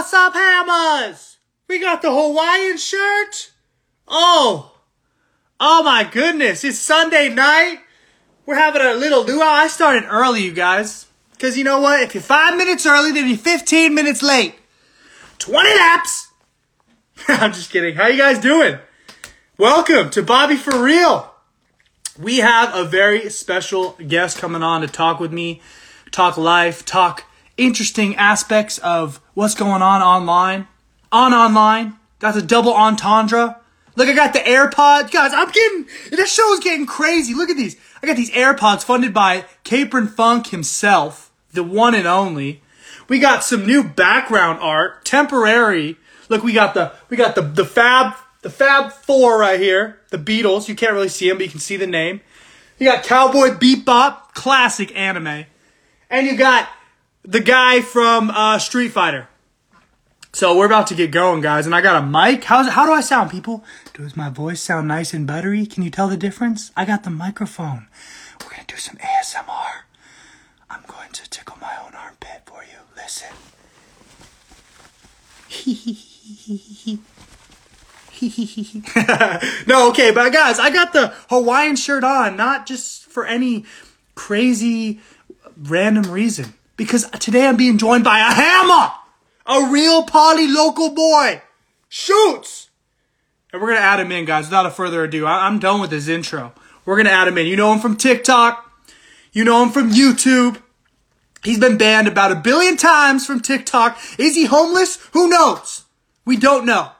What's up, Hammers? We got the Hawaiian shirt. Oh, oh my goodness! It's Sunday night. We're having a little luau. I started early, you guys, because you know what? If you're five minutes early, then you're 15 minutes late. 20 laps. I'm just kidding. How you guys doing? Welcome to Bobby for Real. We have a very special guest coming on to talk with me, talk life, talk interesting aspects of what's going on online. On online. Got a double entendre. Look, I got the AirPods. Guys, I'm getting, this show is getting crazy. Look at these. I got these AirPods funded by Capron Funk himself, the one and only. We got some new background art, temporary. Look, we got the, we got the, the Fab, the Fab Four right here. The Beatles. You can't really see them, but you can see the name. You got Cowboy Bebop, classic anime. And you got the guy from uh, Street Fighter. So we're about to get going, guys, and I got a mic. How's how do I sound, people? Does my voice sound nice and buttery? Can you tell the difference? I got the microphone. We're gonna do some ASMR. I'm going to tickle my own armpit for you. Listen. no, okay, but guys, I got the Hawaiian shirt on, not just for any crazy random reason. Because today I'm being joined by a hammer! A real poly local boy! Shoots! And we're gonna add him in, guys, without further ado. I- I'm done with his intro. We're gonna add him in. You know him from TikTok. You know him from YouTube. He's been banned about a billion times from TikTok. Is he homeless? Who knows? We don't know.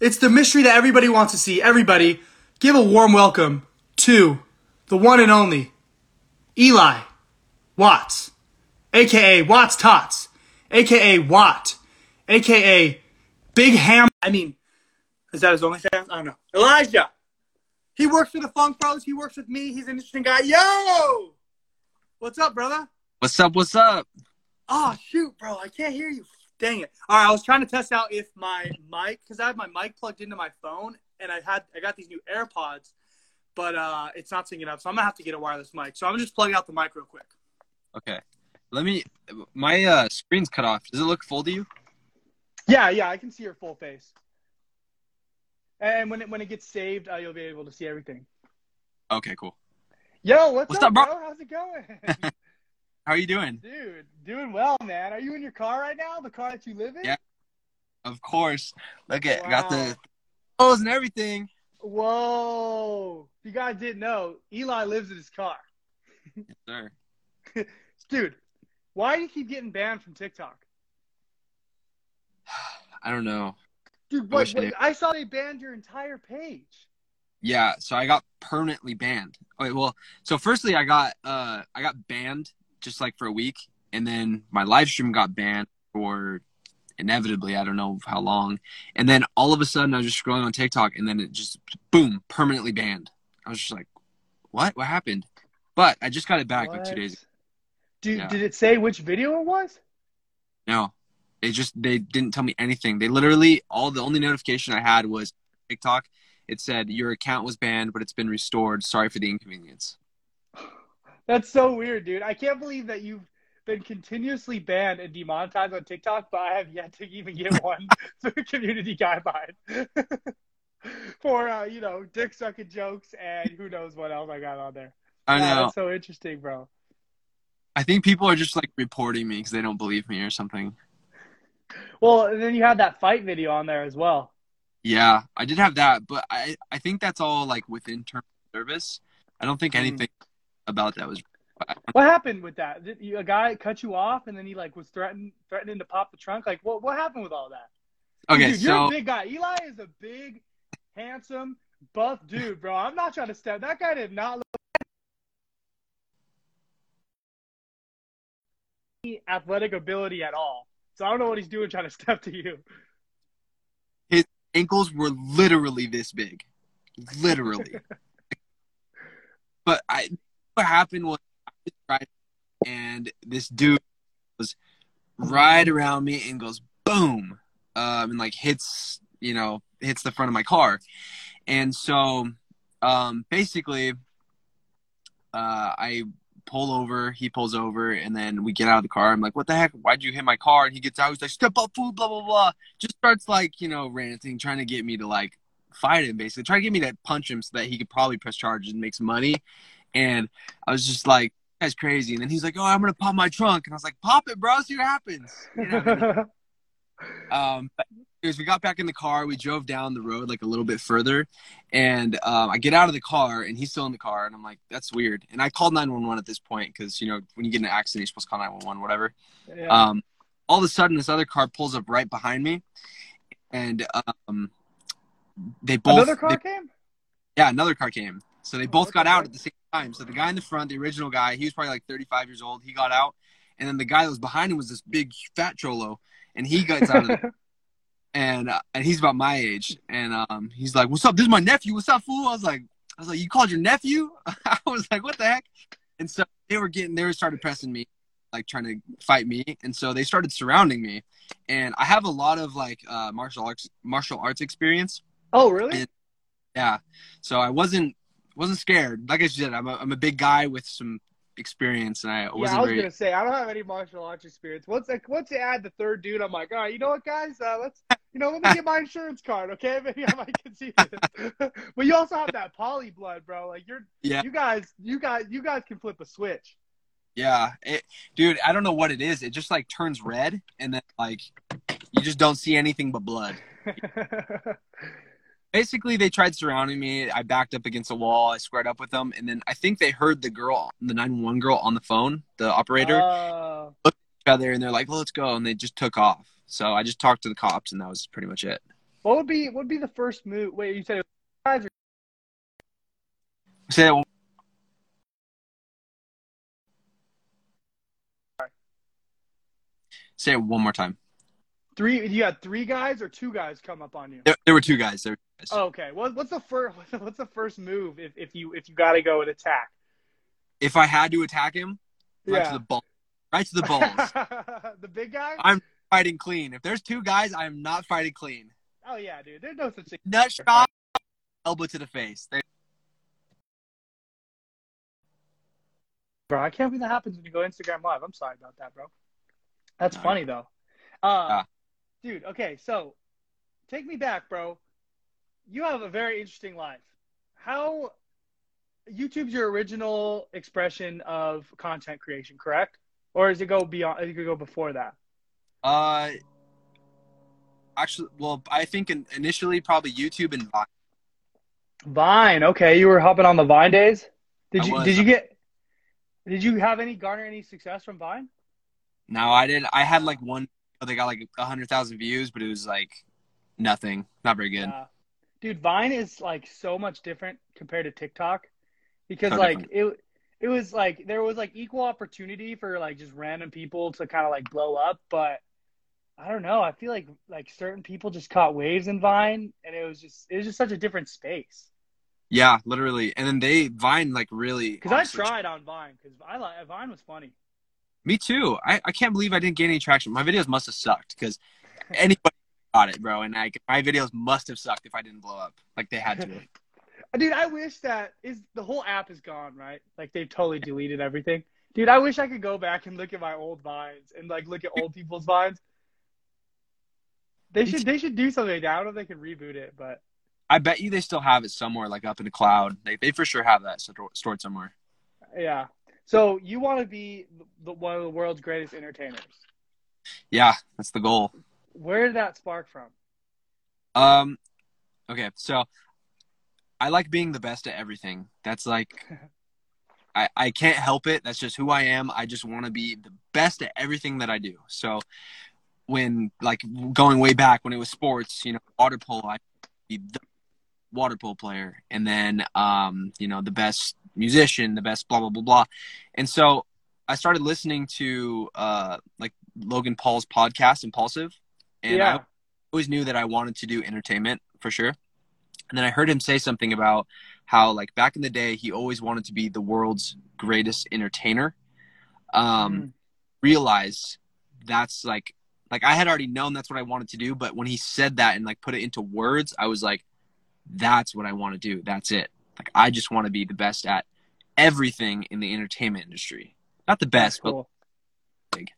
It's the mystery that everybody wants to see. Everybody, give a warm welcome to the one and only Eli Watts, aka Watts Tots, aka Watt, aka Big Ham. I mean, is that his only fan? I don't know. Elijah. He works for the Funk Brothers. He works with me. He's an interesting guy. Yo! What's up, brother? What's up? What's up? Oh shoot, bro, I can't hear you. Dang it. All right, I was trying to test out if my mic, because I have my mic plugged into my phone, and I had I got these new AirPods, but uh, it's not syncing up, so I'm gonna have to get a wireless mic. So I'm gonna just plug out the mic real quick. Okay. Let me. My uh, screen's cut off. Does it look full to you? Yeah, yeah, I can see your full face. And when it when it gets saved, uh, you'll be able to see everything. Okay, cool. Yo, what's, What's up, bro? bro? How's it going, How are you doing? dude? Doing well, man. Are you in your car right now? The car that you live in? Yeah. Of course. Look at I got the clothes and everything. Whoa! If you guys didn't know, Eli lives in his car. Yes, sir. Dude, why do you keep getting banned from TikTok? I don't know. Dude, I what, I what- I saw they banned your entire page. Yeah, so I got permanently banned. Okay, well, so firstly I got uh I got banned just like for a week, and then my live stream got banned for inevitably I don't know how long, and then all of a sudden I was just scrolling on TikTok, and then it just boom permanently banned. I was just like, what? What happened? But I just got it back like two days. ago. Dude, Yeah. did it say which video it was? No, they just they didn't tell me anything. They literally all the only notification I had was TikTok. It said your account was banned, but it's been restored. Sorry for the inconvenience. That's so weird, dude. I can't believe that you've been continuously banned and demonetized on TikTok, but I have yet to even get one community guideline for uh, you know dick sucking jokes and who knows what else I got on there. I know. That's so interesting, bro. I think people are just like reporting me because they don't believe me or something. Well, and then you had that fight video on there as well. Yeah, I did have that, but I I think that's all like within terms of service. I don't think Mm. anything about that was. What happened with that? Did you, a guy cut you off and then he like was threatening threatening to pop the trunk? Like what what happened with all that? Okay, Dude, you're a big guy. Eli is a big, handsome, buff dude, bro. I'm not trying to step. That guy did not look athletic ability at all. So I don't know what he's doing trying to step to you. His ankles were literally this big, literally. but I, what happened was I was driving, and this dude was right around me and goes boom, um, and like hits you know hits the front of my car, and so um, basically, uh, I pull over. He pulls over, and then we get out of the car. I'm like, "What the heck? Why'd you hit my car?" And he gets out. He's like, "Step up, food, Blah blah blah. Just starts like you know ranting, trying to get me to like fight him, basically, trying to get me to punch him so that he could probably press charges and make some money. And I was just like, "That's crazy." And then he's like, "Oh, I'm gonna pop my trunk," and I was like, "Pop it, bro. See what happens." You know what I mean? Um, but anyways, we got back in the car. We drove down the road like a little bit further, and um, I get out of the car, and he's still in the car, and I'm like, "That's weird." And I called 911 at this point because you know when you get in an accident, you're supposed to call 911, whatever. Yeah. Um, all of a sudden, this other car pulls up right behind me, and um, they both Another car they- came. yeah, another car came. So they Oh, both got out at the same time. So the guy in the front, the original guy, he was probably like 35 years old. He got out, and then the guy that was behind him was this big fat cholo, and he gets out of the and uh, and he's about my age, and um, he's like, "What's up? This is my nephew. What's up, fool?" I was like, "I was like, you called your nephew?" I was like, "What the heck?" And so they were getting, they were started pressing me, like trying to fight me, and so they started surrounding me, and I have a lot of like uh, martial arts martial arts experience. oh, really? And- Yeah, so I wasn't wasn't scared. Like I said, I'm a, I'm a big guy with some experience, and I Yeah, wasn't I was very. gonna say I don't have any martial arts experience. Once like once you add the third dude, I'm like, all right, you know what, guys? Uh, let's you know let me get my insurance card, okay? Maybe I might concede this. but you also have that poly blood, bro. Like you're Yeah. you guys you guys you guys can flip a switch. Yeah, it, dude, I don't know what it is. It just like turns red, and then like you just don't see anything but blood. Basically, they tried surrounding me. I backed up against a wall. I squared up with them, and then I think they heard the girl, the nine one girl on the phone, the operator, Uh, each other, and they're like, well, "Let's go," and they just took off. So I just talked to the cops, and that was pretty much it. what would be what would be the first move? Wait, you said it was guys or Say that one- Say it one more time. three? You had three guys or two guys come up on you? There, there were two guys. There. Were guys. Oh, okay. What, what's the first what's the first move if, if you if you got to go and attack? If I had to attack him, right to the ball, right to the balls. the big guy? I'm fighting clean. If there's two guys, I am not fighting clean. Oh yeah, dude. There's no such thing. Nut shot, elbow to the face. Bro, I can't believe that happens when you go Instagram live. I'm sorry about that, bro. That's No. funny though. Uh, Yeah. dude. Okay, so take me back, bro. You have a very interesting life. How YouTube's your original expression of content creation, correct? Or does it go beyond? Does it go before that? Uh, actually, well, I think in, initially probably YouTube and Vine. Vine. Okay, you were hopping on the Vine days. Did I you was. did you get did you have any garner any success from Vine? No, I did. I had like one. They got like a hundred thousand views, but it was like nothing. Not very good. Yeah. Dude, Vine is like so much different compared to TikTok because So like it it was like there was like equal opportunity for like just random people to kind of like blow up, but I don't know. I feel like like certain people just caught waves in Vine, and it was just it was just such a different space. Yeah, literally. And then they Vine like really. Because I tried on Vine because I like Vine was funny. Me too. I, I can't believe I didn't get any traction. My videos must have sucked because anybody got it, bro. And like my videos must have sucked if I didn't blow up. Like they had to. Dude, I wish that is the whole app is gone, right? Like they've totally deleted everything. Dude, I wish I could go back and look at my old vines and like look at old people's vines. They should they should do something. I don't know if they can reboot it, but I bet you they still have it somewhere, like up in the cloud. They they for sure have that stored somewhere. yeah. So you want to be the, one of the world's greatest entertainers. Yeah, that's the goal. Where did that spark from? Um, okay, so I like being the best at everything. That's like, I I can't help it. That's just who I am. I just want to be the best at everything that I do. So when like going way back when it was sports, you know, water polo, I be the water polo player, and then um, you know, the best musician, the best blah blah blah blah. And so I started listening to uh like Logan Paul's podcast, Impulsive, and I always knew that I wanted to do entertainment for sure. And then I heard him say something about how, like, back in the day, he always wanted to be the world's greatest entertainer. Um, realized that's like, like I had already known that's what I wanted to do, but when he said that and like put it into words, I was like, that's what I want to do. That's it. Like, I just want to be the best at everything in the entertainment industry. Not the best, but cool. big.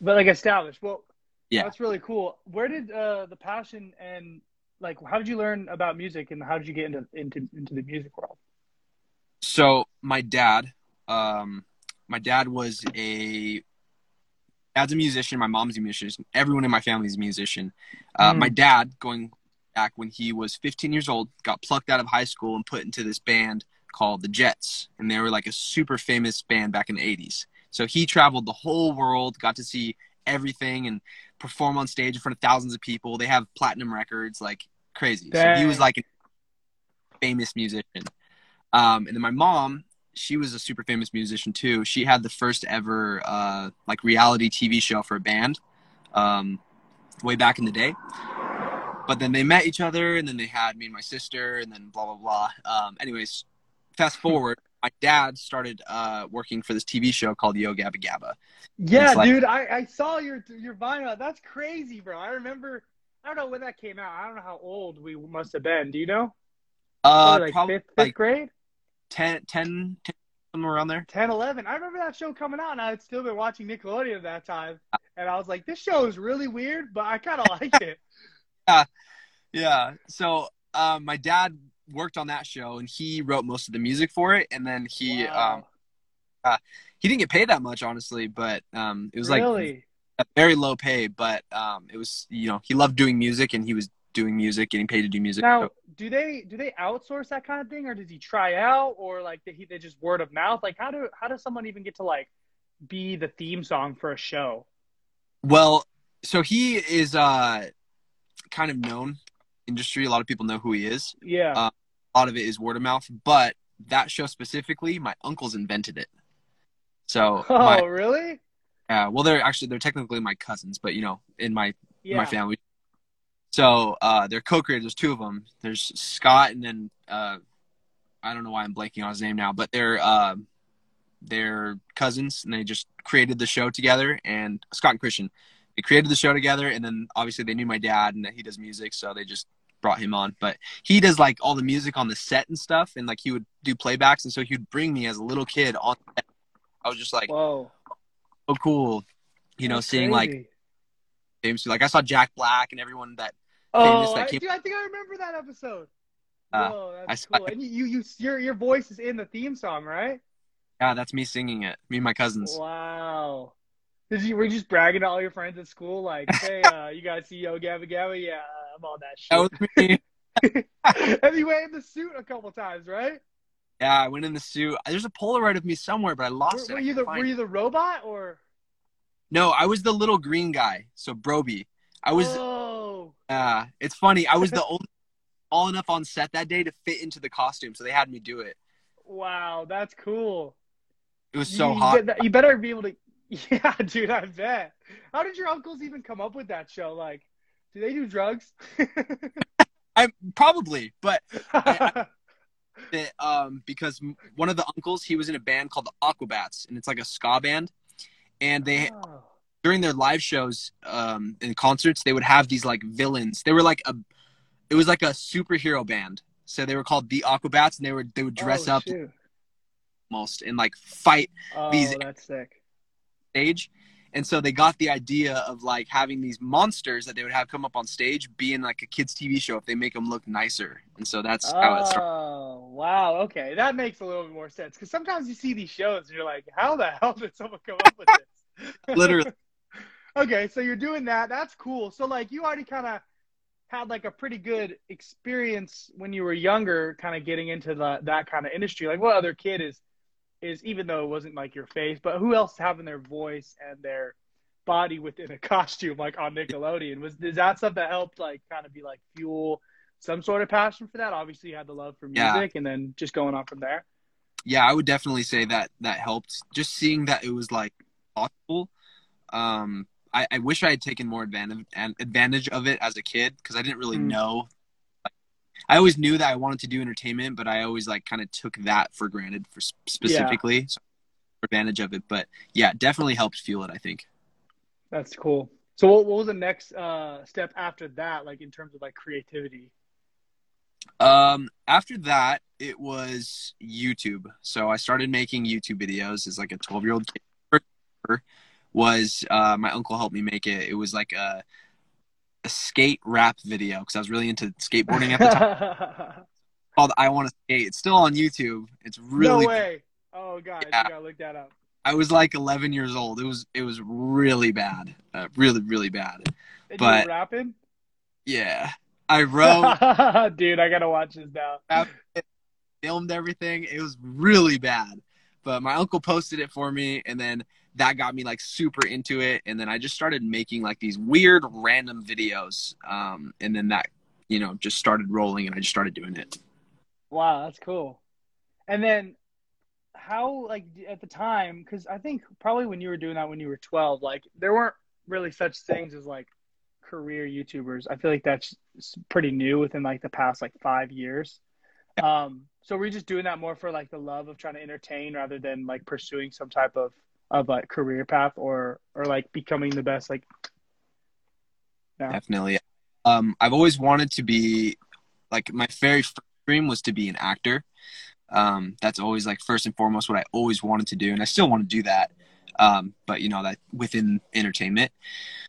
But like established. Well, Yeah. that's really cool. Where did uh, the passion and like how did you learn about music and how did you get into into into the music world? so my dad, um, my dad was a dad's a musician. My mom's a musician. Everyone in my family is a musician. Uh, Mm. My dad, going back when he was 15 years old, got plucked out of high school and put into this band called the Jets, and they were like a super famous band back in the 80s. So he traveled the whole world, got to see everything, and perform on stage in front of thousands of people. They have platinum records, like crazy. So he was like a famous musician. Um, and then my mom, she was a super famous musician too. She had the first ever uh, like reality TV show for a band, um, way back in the day. But then they met each other, and then they had me and my sister, and then blah blah blah. Um, anyways, fast forward, my dad started uh, working for this TV show called Yo Gabba Gabba. Yeah, like- dude, I, I saw your your vinyl. That's crazy, bro. I remember. I don't know when that came out. I don't know how old we must have been. Do you know? Uh, Probably like probably fifth, fifth like grade, 10, 10, 10, somewhere around there. 10, 11. I remember that show coming out, and I had still been watching Nickelodeon at that time. And I was like, this show is really weird, but I kind of like it. Yeah. Yeah. So um, my dad worked on that show, and he wrote most of the music for it. And then he Wow. um, he didn't get paid that much, honestly, but um, it was like really? a very low pay. But um, it was you know he loved doing music, and he was doing music, getting paid to do music. Now, do they do they outsource that kind of thing, or does he try out, or like they, they just word of mouth? Like, how do how does someone even get to like be the theme song for a show? Well, so he is uh, kind of known industry. A lot of people know who he is. Yeah. Uh, A lot of it is word of mouth, but that show specifically, my uncles invented it. So oh, my, really? yeah, well, they're actually they're technically my cousins, but you know, in my Yeah. my family. So uh, they're co-creators. There's two of them. There's Scott, and then uh, I don't know why I'm blanking on his name now, but they're uh, they're cousins, and they just created the show together. And Scott and Christian, they created the show together, and then obviously they knew my dad and that he does music, so they just brought him on. But he does like all the music on the set and stuff, and like he would do playbacks, and so he would bring me as a little kid on. Set. I was just like, Whoa. oh, cool. You know, That's seeing like crazy. James, like I saw Jack Black and everyone that Oh, I, came- dude, I think I remember that episode. Uh, Whoa, that's saw cool. And you, you, you, your, your voice is in the theme song, right? Yeah, that's me singing it. Me and my cousins. Wow. Did you were you just bragging to all your friends at school, like, "Hey, uh, you guys see Yo Gabba Gabba? Yeah, I'm on that shit. That was me. shit." and you went in the suit a couple times, right? yeah, I went in the suit. There's a Polaroid of me somewhere, but I lost were it. I you the were it. you the robot or? No, I was the little green guy. So Brobee. I was. Oh, Uh, it's funny. I was the only all enough on set that day to fit into the costume, so they had me do it. wow, that's cool. It was so you, hot. You, better be able to. Yeah, dude, I bet. How did your uncles even come up with that show? Like, do they do drugs? I probably, but that, um, because one of the uncles he was in a band called the Aquabats, and it's like a ska band, and they Oh. During their live shows um in concerts they would have these like villains they were like a it was like a superhero band so they were called the aquabats and they were they would dress Oh, up shoot. almost and like fight Oh, these- that's sick. stage and so they got the idea of like having these monsters that they would have come up on stage being like a kids tv show if they make them look nicer and so that's how it started Oh, wow. Okay, that makes a little bit more sense. Because sometimes you see these shows and you're like, how the hell did someone come up with this? Literally. Okay, so you're doing that. That's cool. So, like, you already kind of had like a pretty good experience when you were younger, kind of getting into the, that kind of industry. Like, what other kid is is even though it wasn't like your face, but who else having their voice and their body within a costume like on Nickelodeon? Was is that stuff that helped like kind of be like fuel some sort of passion for that? Obviously, you had the love for Yeah. music, and then just going on from there. yeah i would definitely say that that helped just seeing that it was like possible um i, I wish i had taken more advantage an advantage of it as a kid because i didn't really Mm. know i always knew that i wanted to do entertainment but i always like kind of took that for granted for sp- specifically so advantage of it but yeah definitely helped fuel it i think That's cool. So, what, what was the next uh, step after that, like in terms of like creativity? Um, after that, it was YouTube. So I started making YouTube videos as like a 12 year old Was uh, my uncle helped me make it? It was like a, a skate rap video because I was really into skateboarding at the time. called "I Want to Skate." It's still on YouTube. It's really no way. Oh god, Yeah. you gotta look that up. I was like 11 years old. It was it was really bad, uh, really really bad. And But- you rapping? Yeah, I wrote, Dude, I gotta watch this now. filmed everything. It was really bad, but my uncle posted it for me, and then that got me like super into it. And then I just started making like these weird random videos, um, and then that you know just started rolling, and I just started doing it. Wow, that's cool. And then how like at the time cuz I think probably when you were doing that when you were 12 like there weren't really such things as like career YouTubers. I feel like that's pretty new within like the past like 5 years. Um so were you just doing that more for like the love of trying to entertain rather than like pursuing some type of of like career path or or like becoming the best like Yeah. Definitely. Um, I've always wanted to be like my very first dream was to be an actor. Um, that's always like first and foremost what I always wanted to do, and I still want to do that. Um, but you know that within entertainment.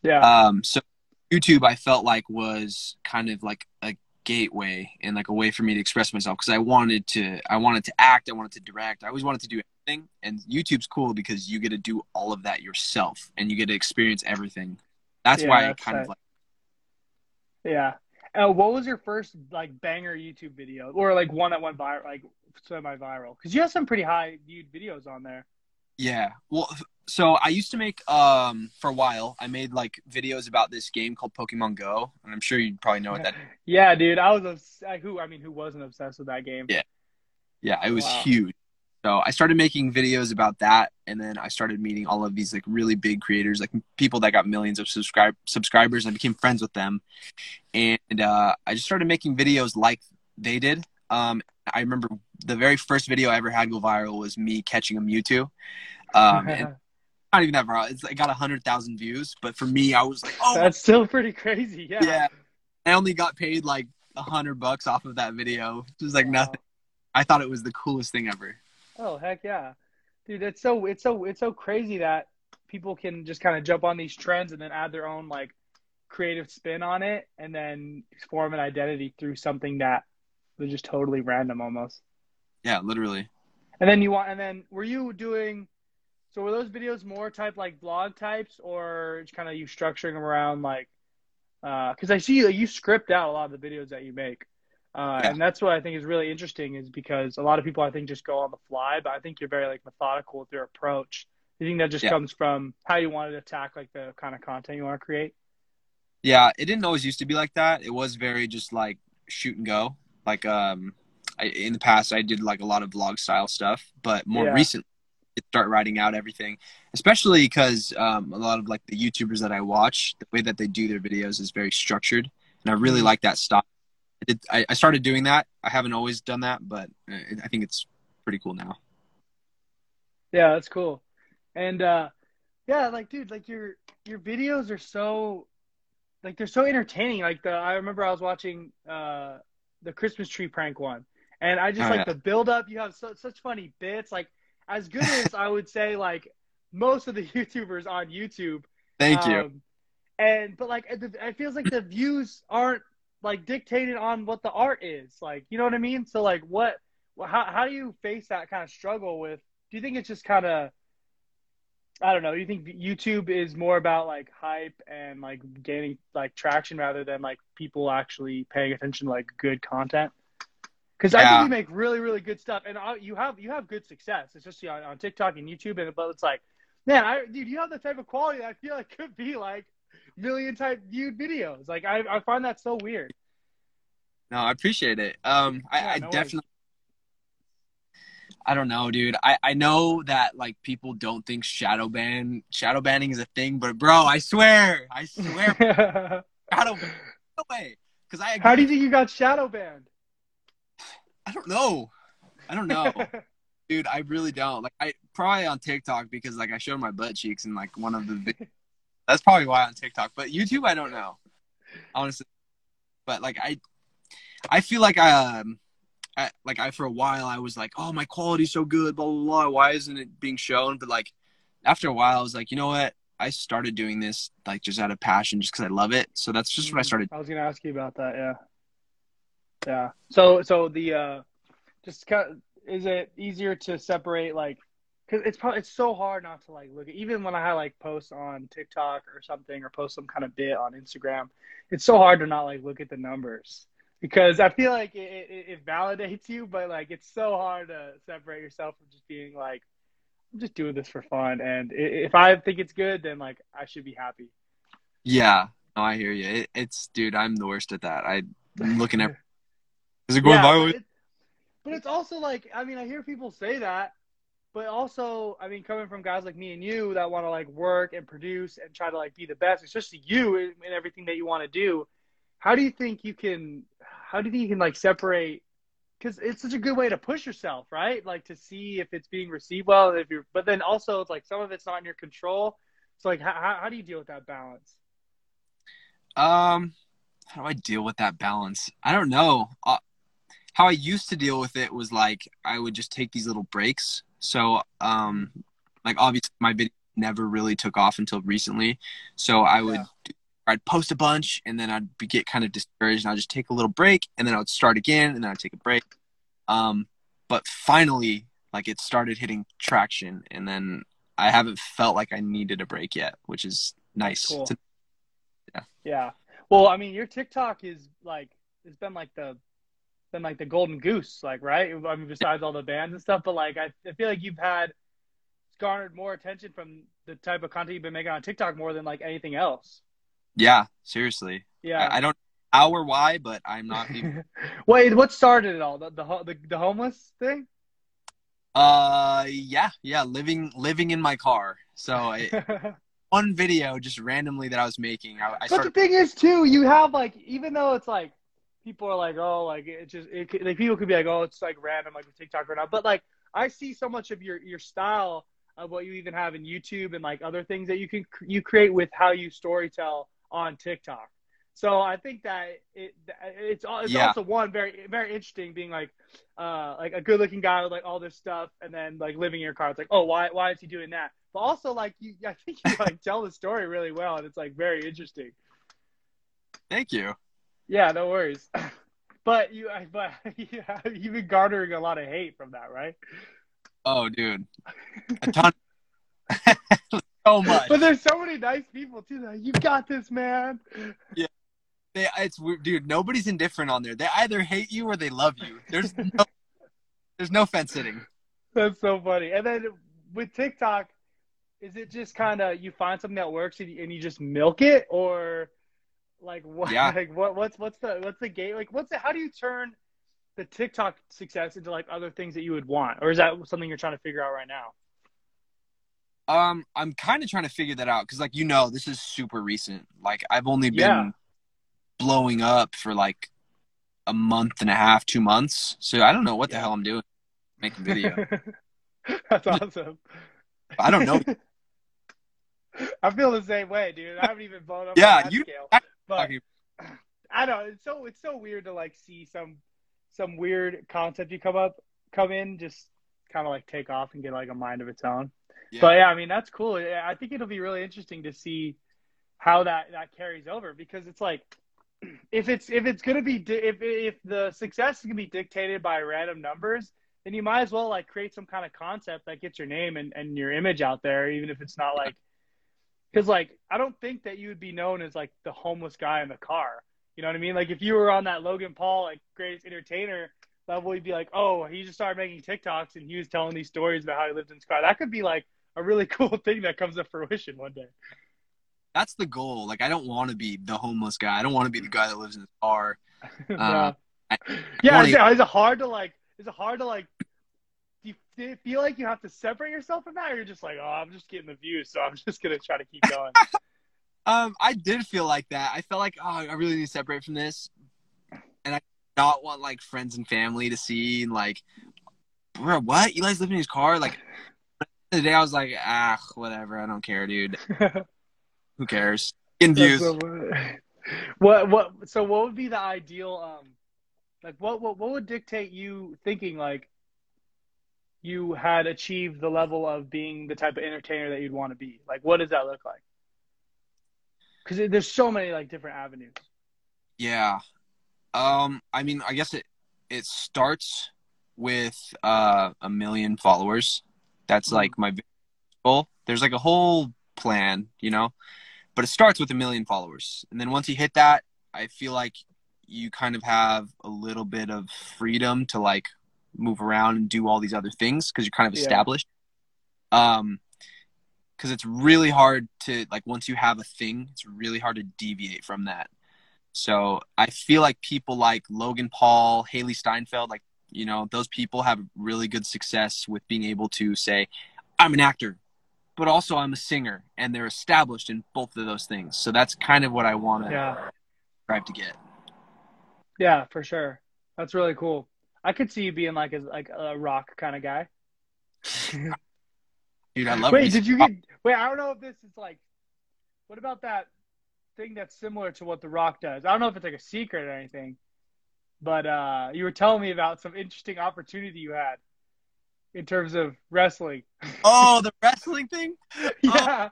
yeah. Um, so YouTube, I felt like was kind of like a gateway and like a way for me to express myself because I wanted to, I wanted to act, I wanted to direct, I always wanted to do everything. And YouTube's cool because you get to do all of that yourself and you get to experience everything. That's Yeah, why I kind of like. Yeah. Uh, what was your first like banger YouTube video, or like one that went viral, like semi-viral? Because you have some pretty high viewed videos on there. Yeah. Well, so I used to make um for a while. I made like videos about this game called Pokemon Go, and I'm sure you probably know what that. Yeah, dude, I was obs- who I mean, who wasn't obsessed with that game? Yeah. Yeah, it was Wow. huge. So I started making videos about that, and then I started meeting all of these like really big creators, like people that got millions of subscribe subscribers. I became friends with them, and uh, I just started making videos like they did. Um, I remember the very first video I ever had go viral was me catching a Mewtwo. Um, and not even that viral. It's, it got hundred thousand views, but for me, I was like, oh That's still pretty crazy. Yeah. yeah. I only got paid like a hundred bucks off of that video. It was like Wow. nothing. I thought it was the coolest thing ever. Oh heck yeah, dude! It's so it's so it's so crazy that people can just kind of jump on these trends and then add their own like creative spin on it, and then form an identity through something that was just totally random almost. Yeah, literally. And then you want, and then were you doing? So were those videos more type like blog types, or just kind of you structuring them around like? Because I see like, you script out a lot of the videos that you make, uh, Yeah. and that's what I think is really interesting. Is because a lot of people I think just go on the fly, but I think you're very like methodical with your approach. You think that just Yeah. comes from how you wanted to attack like the kind of content you want to create? Yeah, it didn't always used to be like that. It was very just like shoot and go. Like um, I, in the past, I did like a lot of vlog style stuff, but more Yeah. recently, I start writing out everything. Especially because um, a lot of like the YouTubers that I watch, the way that they do their videos is very structured, and I really Mhm. like that style. I, did, I, I started doing that. I haven't always done that, but uh, I think it's pretty cool now. Yeah, that's cool. And uh yeah, like dude, like your your videos are so like they're so entertaining. Like the I remember I was watching uh the Christmas tree prank one. And I just Oh, like yeah. the build up, you have so, such funny bits like as good as I would say like most of the YouTubers on YouTube. Thank you. Um, and but like it, it feels like the views aren't like dictated on what the art is. Like, you know what I mean? So like what how how do you face that kind of struggle with do you think it's just kind of I don't know. You think YouTube is more about like hype and like gaining like traction rather than like people actually paying attention to like good content? Because I think you make really really good stuff, and uh, you have you have good success, especially on, on TikTok and YouTube. And but it's like, man, I dude, you have the type of quality that I feel like could be like million type viewed videos. Like I I find that so weird. No, I appreciate it. Um, I, Yeah, I no definitely. I don't know, dude. I, I know that like people don't think shadow ban shadow banning is a thing, but bro, I swear, I swear, shadow no way. Because I How do you think you got shadow banned? I don't know. I don't know, dude. I really don't. Like I probably on TikTok because like I showed my butt cheeks in like one of the. That's probably why on TikTok, but YouTube I don't know, honestly. But like I, I feel like I um I, like I for a while I was like, oh my quality's so good, blah blah blah. Why isn't it being shown? But like after a while, I was like, you know what? I started doing this like just out of passion, just because I love it. So that's just what I started. I was gonna ask you about that. Yeah. Yeah. So so the uh, just kind of, is it easier to separate like because it's probably it's so hard not to like look at even when I like post on TikTok or something or post some kind of bit on Instagram, it's so hard to not like look at the numbers because I feel like it, it, it validates you, but like it's so hard to separate yourself from just being like I'm just doing this for fun, and if I think it's good, then like I should be happy. Yeah, no, I hear you. It, it's dude, I'm the worst at that. I, I'm looking at. Is it going Yeah, my but it- but it's also like I mean I hear people say that, but also I mean coming from guys like me and you that want to like work and produce and try to like be the best, especially you in, in everything that you want to do. How do you think you can? How do you think you can like separate? Because it's such a good way to push yourself, right? Like to see if it's being received well, if you're. But then also it's like some of it's not in your control. So like how how, do you deal with that balance? Um, how do I deal with that balance? I don't know. Uh, how I used to deal with it was like I would just take these little breaks. So, um, like obviously my video never really took off until recently. So I would, Yeah. I'd post a bunch and then I'd be, get kind of discouraged and I'd just take a little break and then I would start again and then I'd take a break. Um, but finally, like it started hitting traction and then I haven't felt like I needed a break yet, which is nice. cool. to- Yeah. Well, I mean, your TikTok is like it's been like the been like the golden goose, like right? I mean, besides all the bands and stuff, but like I, I feel like you've had garnered more attention from the type of content you've been making on TikTok more than like anything else. Yeah, seriously. Yeah. I, I don't know how or why, but I'm not even. Wait, what started it all? The the the, the homeless thing? uh, yeah, yeah, living living in my car. So I, one video just randomly that I was making, I, I but started. the thing is, too, you have like even though it's like people are like, oh, like it just it, like people could be like, oh, it's like random, like TikTok or not. But like I see so much of your your style of what you even have in YouTube and like other things that you can you create with how you storytell on TikTok. So I think that it it's it's Yeah. also one very very interesting being like uh like a good looking guy with like all this stuff and then like living in your car. It's like oh why why is he doing that? But also like you I think you like tell the story really well and it's like very interesting. Thank you. Yeah, no worries. But you, but yeah, you've been garnering a lot of hate from that, right? Oh, dude, a ton. So much. But there's so many nice people too. Like, you got this, man. Yeah, They, it's weird, dude. Nobody's indifferent on there. They either hate you or they love you. There's no, there's no fence sitting. That's so funny. And then with TikTok, is it just kind of you find something that works and you, and you just milk it, or like what? Yeah. Like what? What's what's the what's the game? Like what's the? How do you turn the TikTok success into like other things that you would want, or is that something you're trying to figure out right now? Um, I'm kind of trying to figure that out because, like, you know, this is super recent. Like, I've only been Yeah. blowing up for like a month and a half, two months. So I don't know what the hell I'm doing making video. That's awesome. I don't know. I feel the same way, dude. I haven't even blown up Yeah, you- scale. I- But I know it's so it's so weird to like see some some weird concept you come up come in just kind of like take off and get like a mind of its own. Yeah. But yeah, I mean that's cool. I think it'll be really interesting to see how that that carries over because it's like if it's if it's gonna be di- if if the success is gonna be dictated by random numbers, then you might as well like create some kind of concept that gets your name and, and your image out there, even if it's not like because like I don't think that you would be known as like the homeless guy in the car. You know what I mean? Like if you were on that Logan Paul like greatest entertainer level, you'd be like, oh, he just started making TikToks and he was telling these stories about how he lived in his car. That could be like a really cool thing that comes to fruition one day. That's the goal. Like, I don't want to be the homeless guy. I don't want to be the guy that lives in his car. yeah, Uh, I yeah. wanna- Is it, is it hard to like? Is it hard to like? Do you, do you feel like you have to separate yourself from that, or you're just like, oh, I'm just getting the views, so I'm just gonna try to keep going. Um, I did feel like that. I felt like, oh, I really need to separate from this, and I not want like friends and family to see and like, bro, what? Eli's living in his car. Like, the day I was like, ah, whatever. I don't care, dude. Who cares? Getting views. So what what so what would be the ideal um Like what what what would dictate you thinking like you had achieved the level of being the type of entertainer that you'd want to be? Like what does that look like? Because there's so many like different avenues. Yeah. Um, I mean, I guess it it starts with uh, a million followers. That's like my goal. There's like a whole plan, you know, but it starts with a million followers, and then once you hit that, I feel like you kind of have a little bit of freedom to like move around and do all these other things because you're kind of Yeah. established. Um, because it's really hard to like once you have a thing, it's really hard to deviate from that. So I feel like people like Logan Paul, Hailee Steinfeld, like you know, those people have really good success with being able to say, "I'm an actor," but also I'm a singer, and they're established in both of those things. So that's kind of what I want to Yeah. strive to get. Yeah, for sure. That's really cool. I could see you being like a like a rock kind of guy. Dude, I love wait, did you get? Wait, I don't know if this is like. What about that thing that's similar to what The Rock does? I don't know if it's like a secret or anything, but uh, you were telling me about some interesting opportunity you had in terms of wrestling. Oh, the wrestling thing? yeah.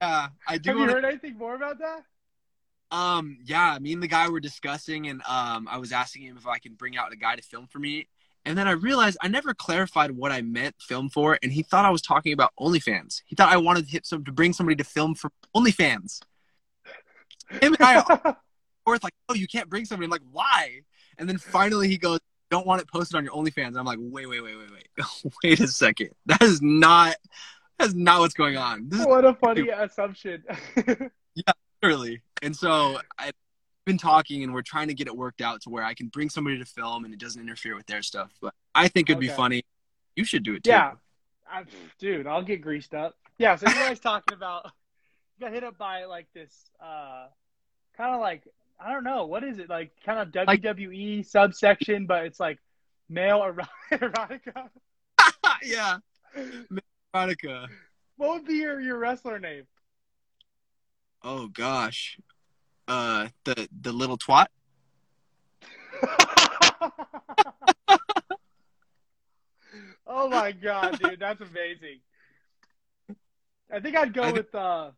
Yeah, I do Have you want to heard anything more about that? Um, yeah, me and the guy were discussing, and um, I was asking him if I could bring out a guy to film for me, and then I realized I never clarified what I meant film for, and he thought I was talking about OnlyFans. He thought I wanted to hit some to bring somebody to film for OnlyFans. Him and I both like, oh, you can't bring somebody. I'm like, why? And then finally he goes, don't want it posted on your OnlyFans. And I'm like, wait, wait, wait, wait, wait, wait a second. That is not. That's not what's going on. This is what a funny assumption. Yeah, literally. And so I've been talking and we're trying to get it worked out to where I can bring somebody to film and it doesn't interfere with their stuff. But I think it'd be funny. You should do it too. Yeah. I, dude, I'll get greased up. Yeah, so you guys talking about you got hit up by like this uh kind of like I don't know, what is it? Like kind of Like- WWE subsection, but it's like male ero- erotica. yeah. Veronica. What would be your, your wrestler name? Oh gosh. Uh the the little twat. oh my god, dude, that's amazing. I think I'd go I think- with uh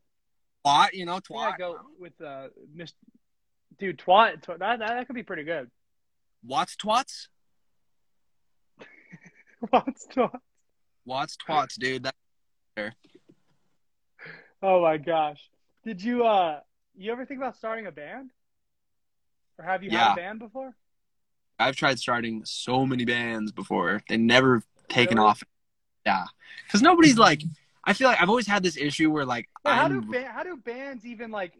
Twat, you know, twat. I'd go with uh Mr. Dude, twat, tw- that, that could be pretty good. Watts twats? What's twats. Watts twats, dude. That Oh my gosh. Did you uh you ever think about starting a band? Or have you had a band before? I've tried starting so many bands before. They never taken Really? off. Yeah. Cause nobody's like I feel like I've always had this issue where like Yeah, how do ba- how do bands even like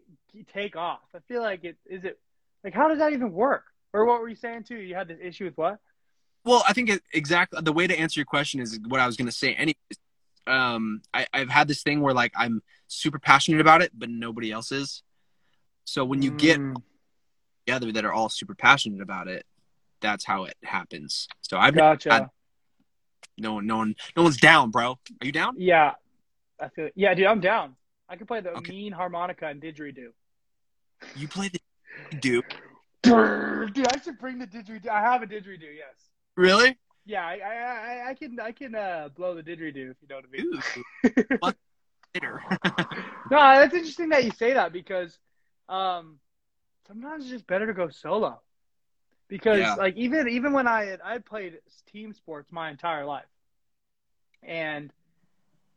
take off? I feel like it is it like how does that even work? Or what were you saying too? You had this issue with what? Well, I think it, exactly the way to answer your question is what I was going to say. Anyways, um, I, I've had this thing where like I'm super passionate about it, but nobody else is. So when you get Mm, together that are all super passionate about it, that's how it happens. So I've gotcha. I- no one, no one, no one's down, bro. Are you down? yeah. I feel yeah, dude, I'm down. I can play the Okay. mean harmonica and didgeridoo. You play the dude? Dude, I should bring the didgeridoo. I have a didgeridoo, yes. Really? Yeah, I I, I, I can I can uh, blow the didgeridoo if you know what I mean. Ooh, later? No, that's interesting that you say that because um, sometimes it's just better to go solo. Because Yeah. like even even when I had I played team sports my entire life, and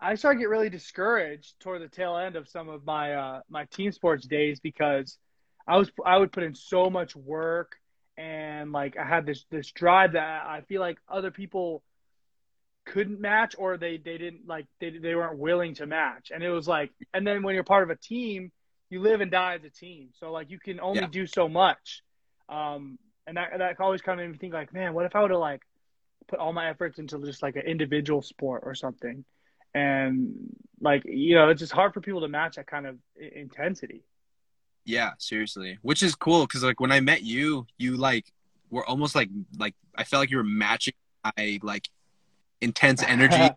I started to get really discouraged toward the tail end of some of my uh, my team sports days because I was I would put in so much work and like I had this this drive that I feel like other people couldn't match or they they didn't like they they weren't willing to match. And it was like and then when you're part of a team you live and die as a team. So like you can only Yeah. do so much. Um and that that always kind of made me think like man what if I would have like put all my efforts into just like an individual sport or something and like you know it's just hard for people to match that kind of intensity yeah, seriously. Which is cool because like when I met you, you like were almost like like I felt like you were matching my like intense energy.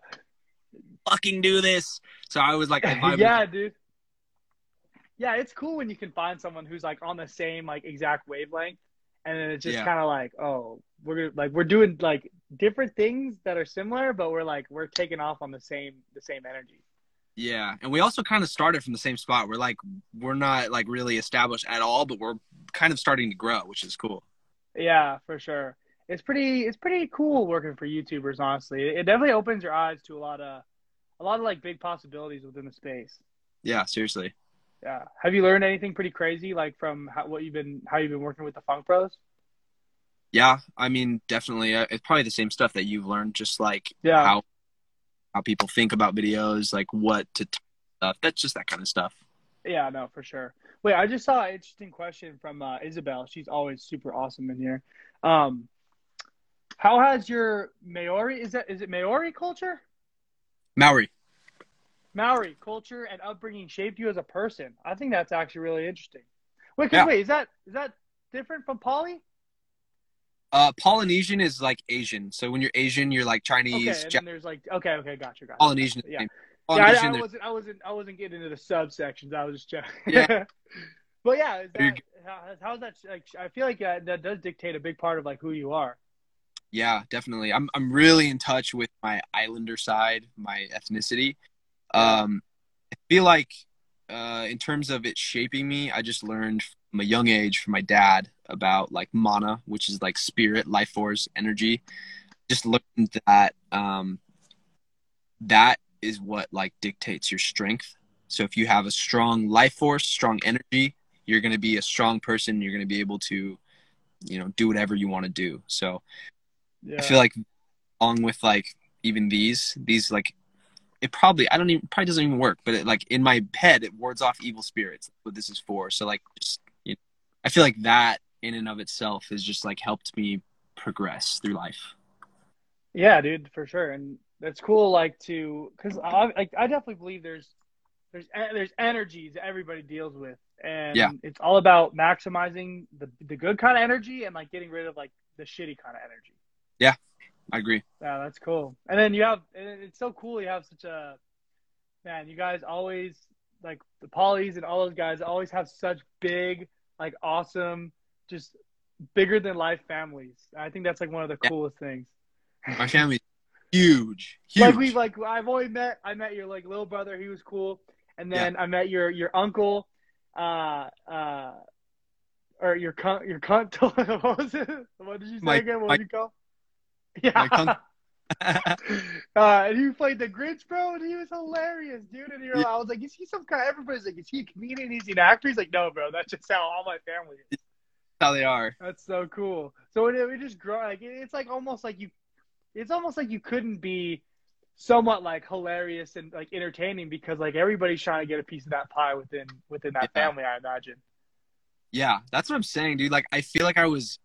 Fucking do this. So I was like, I vibe with yeah, dude. Yeah, it's cool when you can find someone who's like on the same like exact wavelength and then it's just Yeah. kind of like, oh, we're like we're doing like different things that are similar, but we're like we're taking off on the same the same energy. Yeah, and we also kind of started from the same spot. We're like we're not like really established at all, but we're kind of starting to grow, which is cool. Yeah, for sure. It's pretty it's pretty cool working for YouTubers, honestly. It definitely opens your eyes to a lot of a lot of like big possibilities within the space. Yeah, seriously. Yeah. Have you learned anything pretty crazy like from how, what you've been how you've been working with the Funk Pros? Yeah, I mean, definitely. Uh, it's probably the same stuff that you've learned, just like Yeah. how how people think about videos, like what to t- stuff. That's just that kind of stuff. Yeah, no, for sure. Wait, I just saw an interesting question from uh, Isabel. She's always super awesome in here. Um, how has your Maori is that is it Maori culture, Maori. Maori culture, and upbringing shaped you as a person? I think that's actually really interesting. Wait, Yeah. wait, is that is that different from Polly? Uh, Polynesian is like Asian. So when you're Asian, you're like Okay, Chinese. and Jap- there's like okay, okay, gotcha, gotcha. Polynesian. the Yeah. same. Yeah, I, I wasn't, I wasn't, I wasn't getting into the subsections. I was just checking. Yeah. but yeah, is that, how, how's that? Like, I feel like uh, that does dictate a big part of like who you are. Yeah, definitely. I'm I'm really in touch with my Islander side, my ethnicity. Um, I feel like uh, in terms of it shaping me, I just learned from a young age from my dad about like mana, which is like spirit, life force, energy. Just learned that um, that is what like dictates your strength. So if you have a strong life force, strong energy, you're going to be a strong person. You're going to be able to, you know, do whatever you want to do. So Yeah. I feel like along with like even these, these like it probably I don't even probably doesn't even work, but it, like in my head it wards off evil spirits. That's what this is for. So like just you know, I feel like that in and of itself has just like helped me progress through life. Yeah, dude, for sure, and that's cool. Like to, because I like I definitely believe there's there's e- there's energies everybody deals with, and Yeah. it's all about maximizing the the good kind of energy and like getting rid of like the shitty kind of energy. I agree. Yeah, that's cool. And then you have, and it's so cool. You have such a man. You guys always like the Polys and all those guys always have such big, like awesome, just bigger than life families. I think that's like one of the Yeah. coolest things. My family's huge. Huge. Like we like I've only met I met your like little brother, he was cool. And then I met your your uncle, uh uh or your cunt your cunt what was it? What did you say My- again? What my- did you call? Yeah. uh, and he played the Grinch, bro, and he was hilarious, dude. And you're, Yeah. I was like, is he some kind? Everybody's like, is he a comedian? Is he an actor? He's like, no, bro, that's just how all my family is. how they are. That's so cool. So it, it just grow like it- it's like almost like you, it's almost like you couldn't be somewhat like hilarious and like entertaining because like everybody's trying to get a piece of that pie within within that Yeah. family. I imagine. Yeah, that's what I'm saying, dude. Like I feel like I was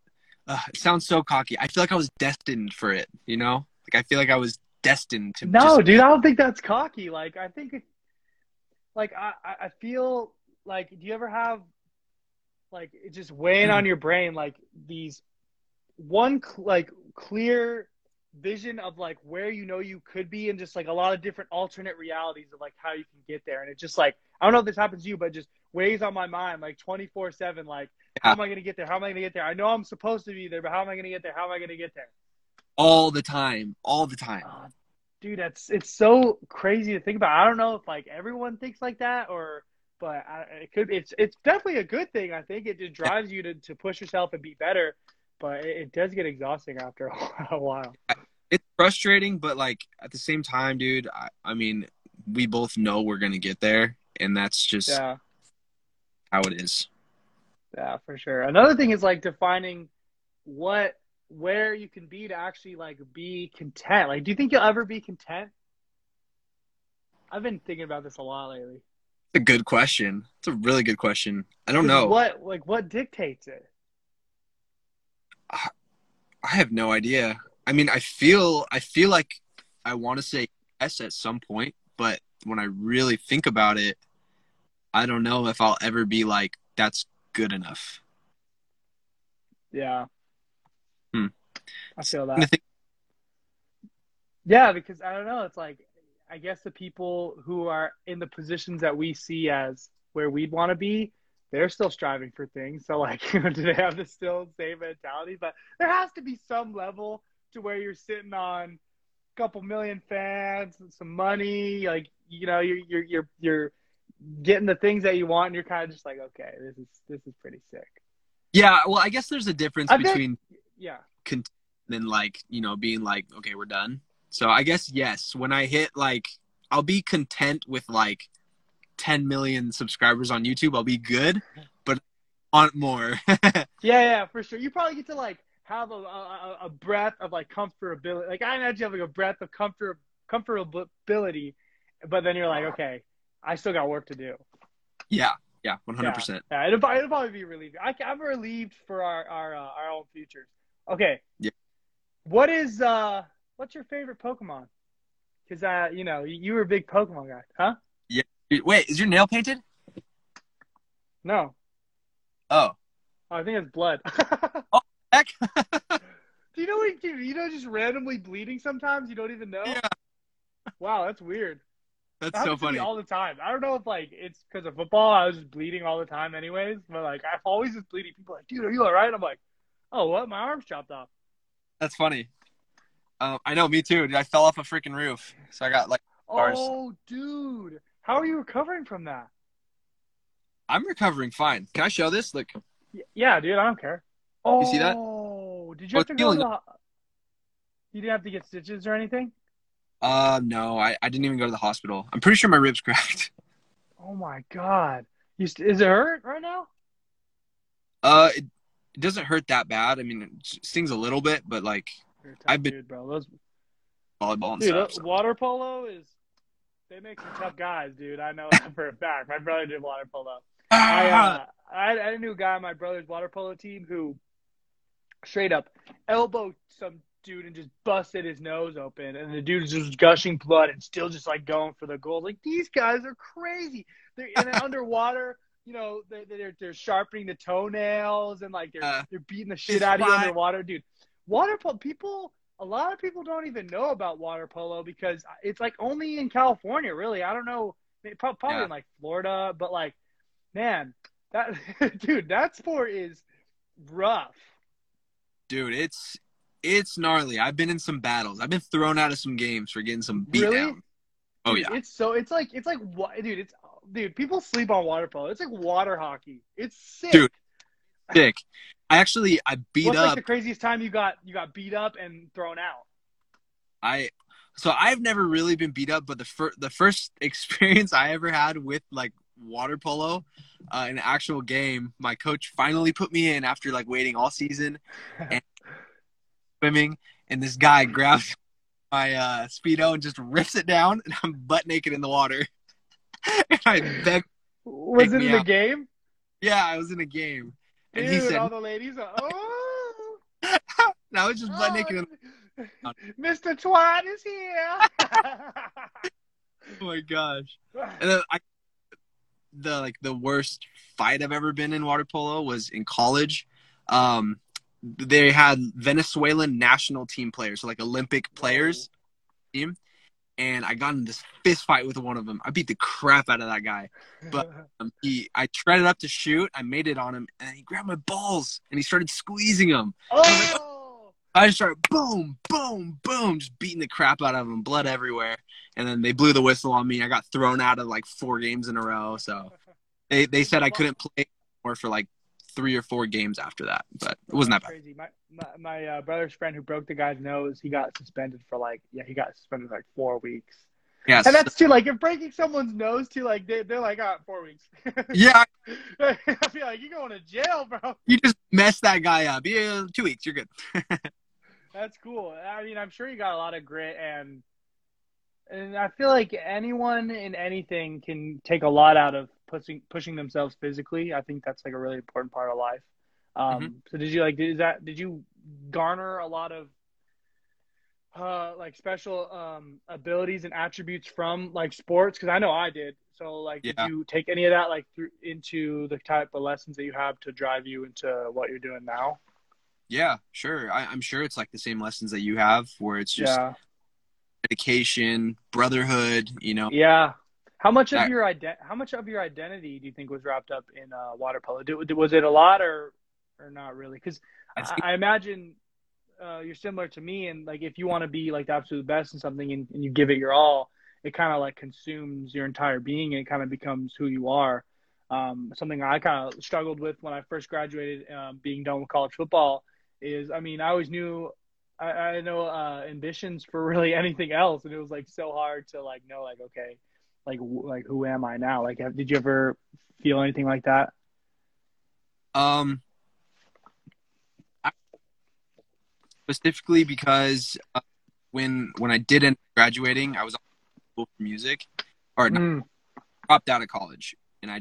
uh, it sounds so cocky. I feel like I was destined for it, you know? Like I feel like I was destined to No, just dude, I don't think that's cocky. Like I think, like I I feel like do you ever have like it just weighing on your brain like these one cl- like clear vision of like where you know you could be and just like a lot of different alternate realities of like how you can get there and it just like I don't know if this happens to you but just weighs on my mind like 24/7 like how am I going to get there how am I going to get there I know I'm supposed to be there but how am I going to get there how am I going to get there all the time, all the time. Oh, dude, that's it's so crazy to think about. I don't know if like everyone thinks like that or, but I, it could. It's it's definitely a good thing. I think it just drives you to, to push yourself and be better. But it, it does get exhausting after a while. It's frustrating, but like at the same time, dude, I, I mean, we both know we're gonna get there, and that's just Yeah, how it is. Yeah, for sure. Another thing is like defining what where you can be to actually like be content. Like, do you think you'll ever be content? I've been thinking about this a lot lately. It's a good question. It's a really good question. I don't know. what like what dictates it. I have no idea. I mean, I feel I feel like I want to say yes at some point, but when I really think about it, I don't know if I'll ever be like that's good enough. Yeah. Hmm. I feel I that. think- Yeah, because I don't know. It's like I guess the people who are in the positions that we see as where we'd want to be, they're still striving for things. So like, do they have the still same mentality? But there has to be some level to where you're sitting on a couple million fans, and some money, like you know, you're you're you're you're getting the things that you want, and you're kind of just like, okay, this is this is pretty sick. Yeah, well, I guess there's a difference I think- between Yeah. content and like you know being like, okay, we're done. So I guess yes, when I hit like, I'll be content with like 10 million subscribers on YouTube. I'll be good, but want more. Yeah, yeah, for sure. You probably get to like have a a, a breath of like comfortability. Like I imagine you have like a breath of comfort comfortability, but then you're like, okay, I still got work to do. yeah, yeah, 100. percent Yeah, it'll, probably- it'll probably be relieving. I, I'm relieved for our our uh, our own futures. Okay. Yeah. What is uh what's your favorite Pokemon? Because uh you know you, you were a big Pokemon guy, huh? Yeah. Wait, is your nail painted? No, Oh, oh, I think it's blood. Oh, heck. Do you know what you, you know just randomly bleeding sometimes? You don't even know. Yeah. Wow, that's weird. That's That so happens to me funny. all the time. I don't know if like it's because of football. I was just bleeding all the time, anyways. But like I'm always just bleeding. People are like, dude, are you all right? I'm like, oh, what? My arm's chopped off. That's funny. Um, I know, me too. dude. I fell off a freaking roof, so I got like. Bars. Oh, dude, how are you recovering from that? I'm recovering fine. Can I show this? Look, Yeah, dude, I don't care. Oh, You see that? did you Oh, have to go to the? You didn't have to get stitches or anything. Uh, no, I, I didn't even go to the hospital. I'm pretty sure my ribs cracked. Oh my god, you st- is it hurt right now? Uh, it, it doesn't hurt that bad. I mean, it stings a little bit, but like I've been- dude, bro. Those volleyball and dude, stuff. so. water polo is. They make some tough guys, dude. I know that for a fact. My brother did water polo. I, uh, I I knew a guy on my brother's water polo team who straight up elbowed some dude and just busted his nose open, and the dude was just gushing blood and still just like going for the goal. Like these guys are crazy. They're in underwater. You know, they're, they're they're sharpening the toenails and like they're Uh, they're beating the shit out of you underwater, dude. Water polo people. A lot of people don't even know about water polo because it's like only in California, really. I don't know, probably Yeah. in like Florida, but like, man, that dude, that sport is rough. dude, it's it's gnarly. I've been in some battles. I've been thrown out of some games for getting some beat Really? down. Oh Dude, yeah, it's so it's like it's like wa- dude, it's dude. People sleep on water polo. It's like water hockey. It's sick. Dude, sick. I actually I beat What's up. like the craziest time you got you got beat up and thrown out? I so I've never really been beat up, but the first the first experience I ever had with like water polo, uh, an actual game, my coach finally put me in after like waiting all season and swimming, and this guy grabs my uh, speedo and just rips it down, and I'm butt naked in the water. and I begged, Was it in the game? yeah, I was in a game, and Dude, he said, all the ladies are, oh, I was just butt naked. In, oh, Mr. Twat is here. oh my gosh. And then I, the like the worst fight I've ever been in water polo was in college. Um, they had Venezuelan national team players, so like Olympic players team, and I got in this fist fight with one of them. I beat the crap out of that guy. But- Um, he, I treaded up to shoot. I made it on him, and he grabbed my balls and he started squeezing them. oh, I just started boom, boom, boom, just beating the crap out of him, blood everywhere. And then they blew the whistle on me. I got thrown out of like four games in a row. So they they said I couldn't play more for like three or four games after that, but it wasn't that bad. Crazy. My my, my uh, brother's friend who broke the guy's nose, he got suspended for like yeah, he got suspended for like four weeks. Yeah, And that's too like if breaking someone's nose too like they they're like ah four weeks. yeah. I feel like you're going to jail, bro. You just messed that guy up. Yeah, two weeks, you're good. That's cool. I mean, I'm sure you got a lot of grit and and I feel like anyone in anything can take a lot out of pushing pushing themselves physically. I think that's like a really important part of life. Um, Mm-hmm. So did you like did that? Did you garner a lot of uh, like special um, abilities and attributes from like sports? Because I know I did. So like, Yeah. did you take any of that like through into the type of lessons that you have to drive you into what you're doing now? Yeah, sure. I, I'm sure it's like the same lessons that you have, where it's just yeah. Dedication, brotherhood. You know, Yeah. How much of your ident- how much of your identity do you think was wrapped up in uh, water polo? Did, was it a lot or or not really? Because I I, I imagine uh, you're similar to me, and like if you want to be like the absolute best in something and, and you give it your all, it kind of like consumes your entire being and it kind of becomes who you are. Um, something I kind of struggled with when I first graduated, um, being done with college football, is I mean I always knew I, I had no uh, ambitions for really anything else, and it was like so hard to like know like okay, like w- like who am I now? Like, have, did you ever feel anything like that? Um, I- specifically because uh, when when I did end up graduating, I was on for music, or no, Mm, dropped out of college, and I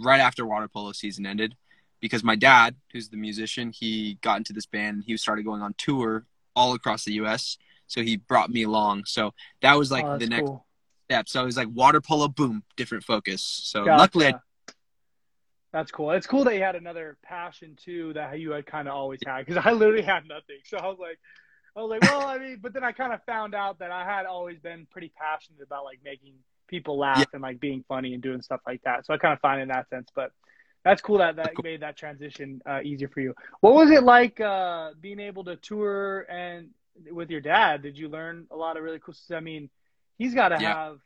right after water polo season ended because my dad, who's the musician, he got into this band. and He started going on tour all across the U.S. So he brought me along. So that was like oh, the next cool. step. So it was like water polo, boom, different focus. So Gotcha. luckily, I That's cool. It's cool that you had another passion too that you had kind of always had because I literally had nothing. So I was like, I was like, well, I mean, but then I kind of found out that I had always been pretty passionate about like making people laugh Yeah. and like being funny and doing stuff like that. So I kind of find in that sense, but that's cool that that Cool. made that transition uh, easier for you. What was it like uh, being able to tour and with your dad? Did you learn a lot of really cool stuff? I mean, he's got to Yeah. have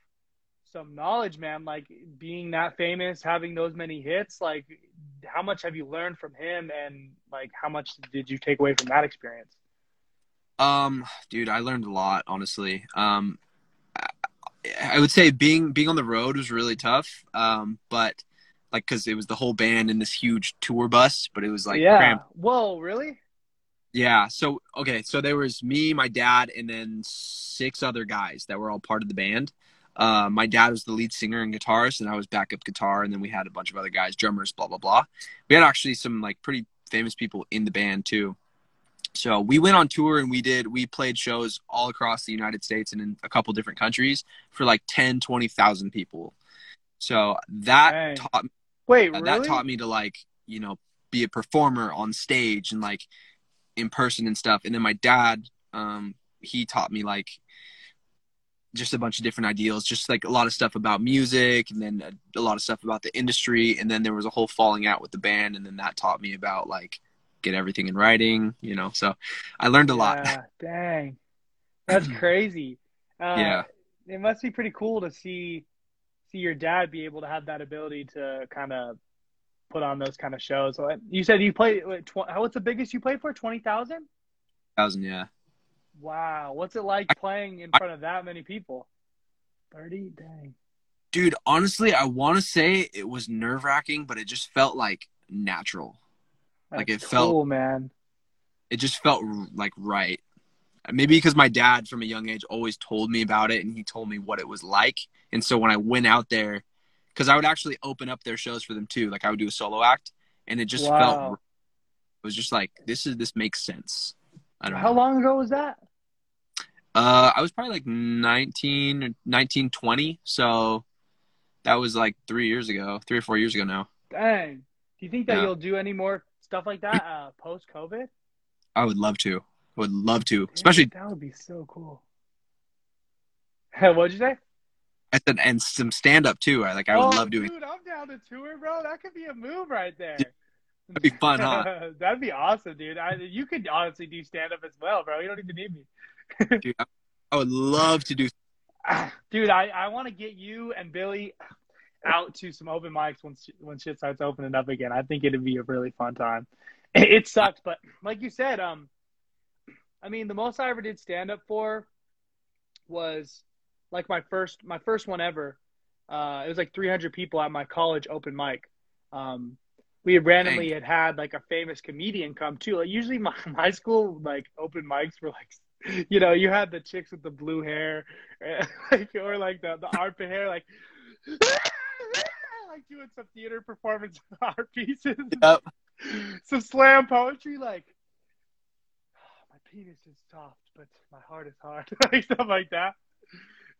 some knowledge, man. Like being that famous, having those many hits, like how much have you learned from him and like how much did you take away from that experience? Um, dude, I learned a lot, honestly. Um, I, I would say being being on the road was really tough. Um, but like, cause it was the whole band in this huge tour bus, but it was like yeah. cramped. Whoa, really? Yeah. So okay, so there was me, my dad, and then six other guys that were all part of the band. Uh, my dad was the lead singer and guitarist, and I was backup guitar, and then we had a bunch of other guys, drummers, blah blah blah. We had actually some like pretty famous people in the band too. So we went on tour and we did we played shows all across the United States and in a couple different countries for like 10, 20,000 people. So that Dang. taught Wait, uh, really? that taught me to like you know be a performer on stage and like in person and stuff and then my dad um he taught me like just a bunch of different ideals just like a lot of stuff about music and then a, a lot of stuff about the industry and then there was a whole falling out with the band and then that taught me about like get everything in writing you know so i learned a lot dang. That's crazy. Uh, Yeah. It must be pretty cool to see see your dad be able to have that ability to kind of put on those kind of shows. You said you played how what's the biggest you played for? 20,000? thousand yeah Wow. What's it like playing in front of that many people? 30? Dang. dude honestly i want to say it was nerve wracking but it just felt like natural Like, That's it felt- cool, man. it just felt like right. Maybe because my dad from a young age always told me about it and he told me what it was like. And so when I went out there, because I would actually open up their shows for them too. Like I would do a solo act and it just Wow. felt, it was just like, this is, this makes sense. I don't How know. long ago was that? Uh, I was probably like 19, 19, 20. So that was like three years ago, three or four years ago now. Dang. Do you think that Yeah. you'll do any more stuff like that uh, post COVID? I would love to. Would love to, especially that would be so cool. What'd you say? I said, and some stand up too. I like, I would oh, love doing. Dude, I'm down to tour, bro. That could be a move right there. That'd be fun, huh? That'd be awesome, dude. I, you could honestly do stand up as well, bro. You don't even need me. Dude, I, I would love to do dude, I, I want to get you and Billy out to some open mics once when shit starts opening up again. I think it'd be a really fun time. It, it sucks, but like you said, um, I mean, the most I ever did stand up for was like my first my first one ever. Uh, it was like 300 people at my college open mic. Um, we had randomly had had like a famous comedian come too. Like usually my my school like open mics were like, you know, you had the chicks with the blue hair, like or like the the armpit hair, like. like doing some theater performance art pieces, Yep. some slam poetry, like penis is soft, but my heart is hard, like stuff like that.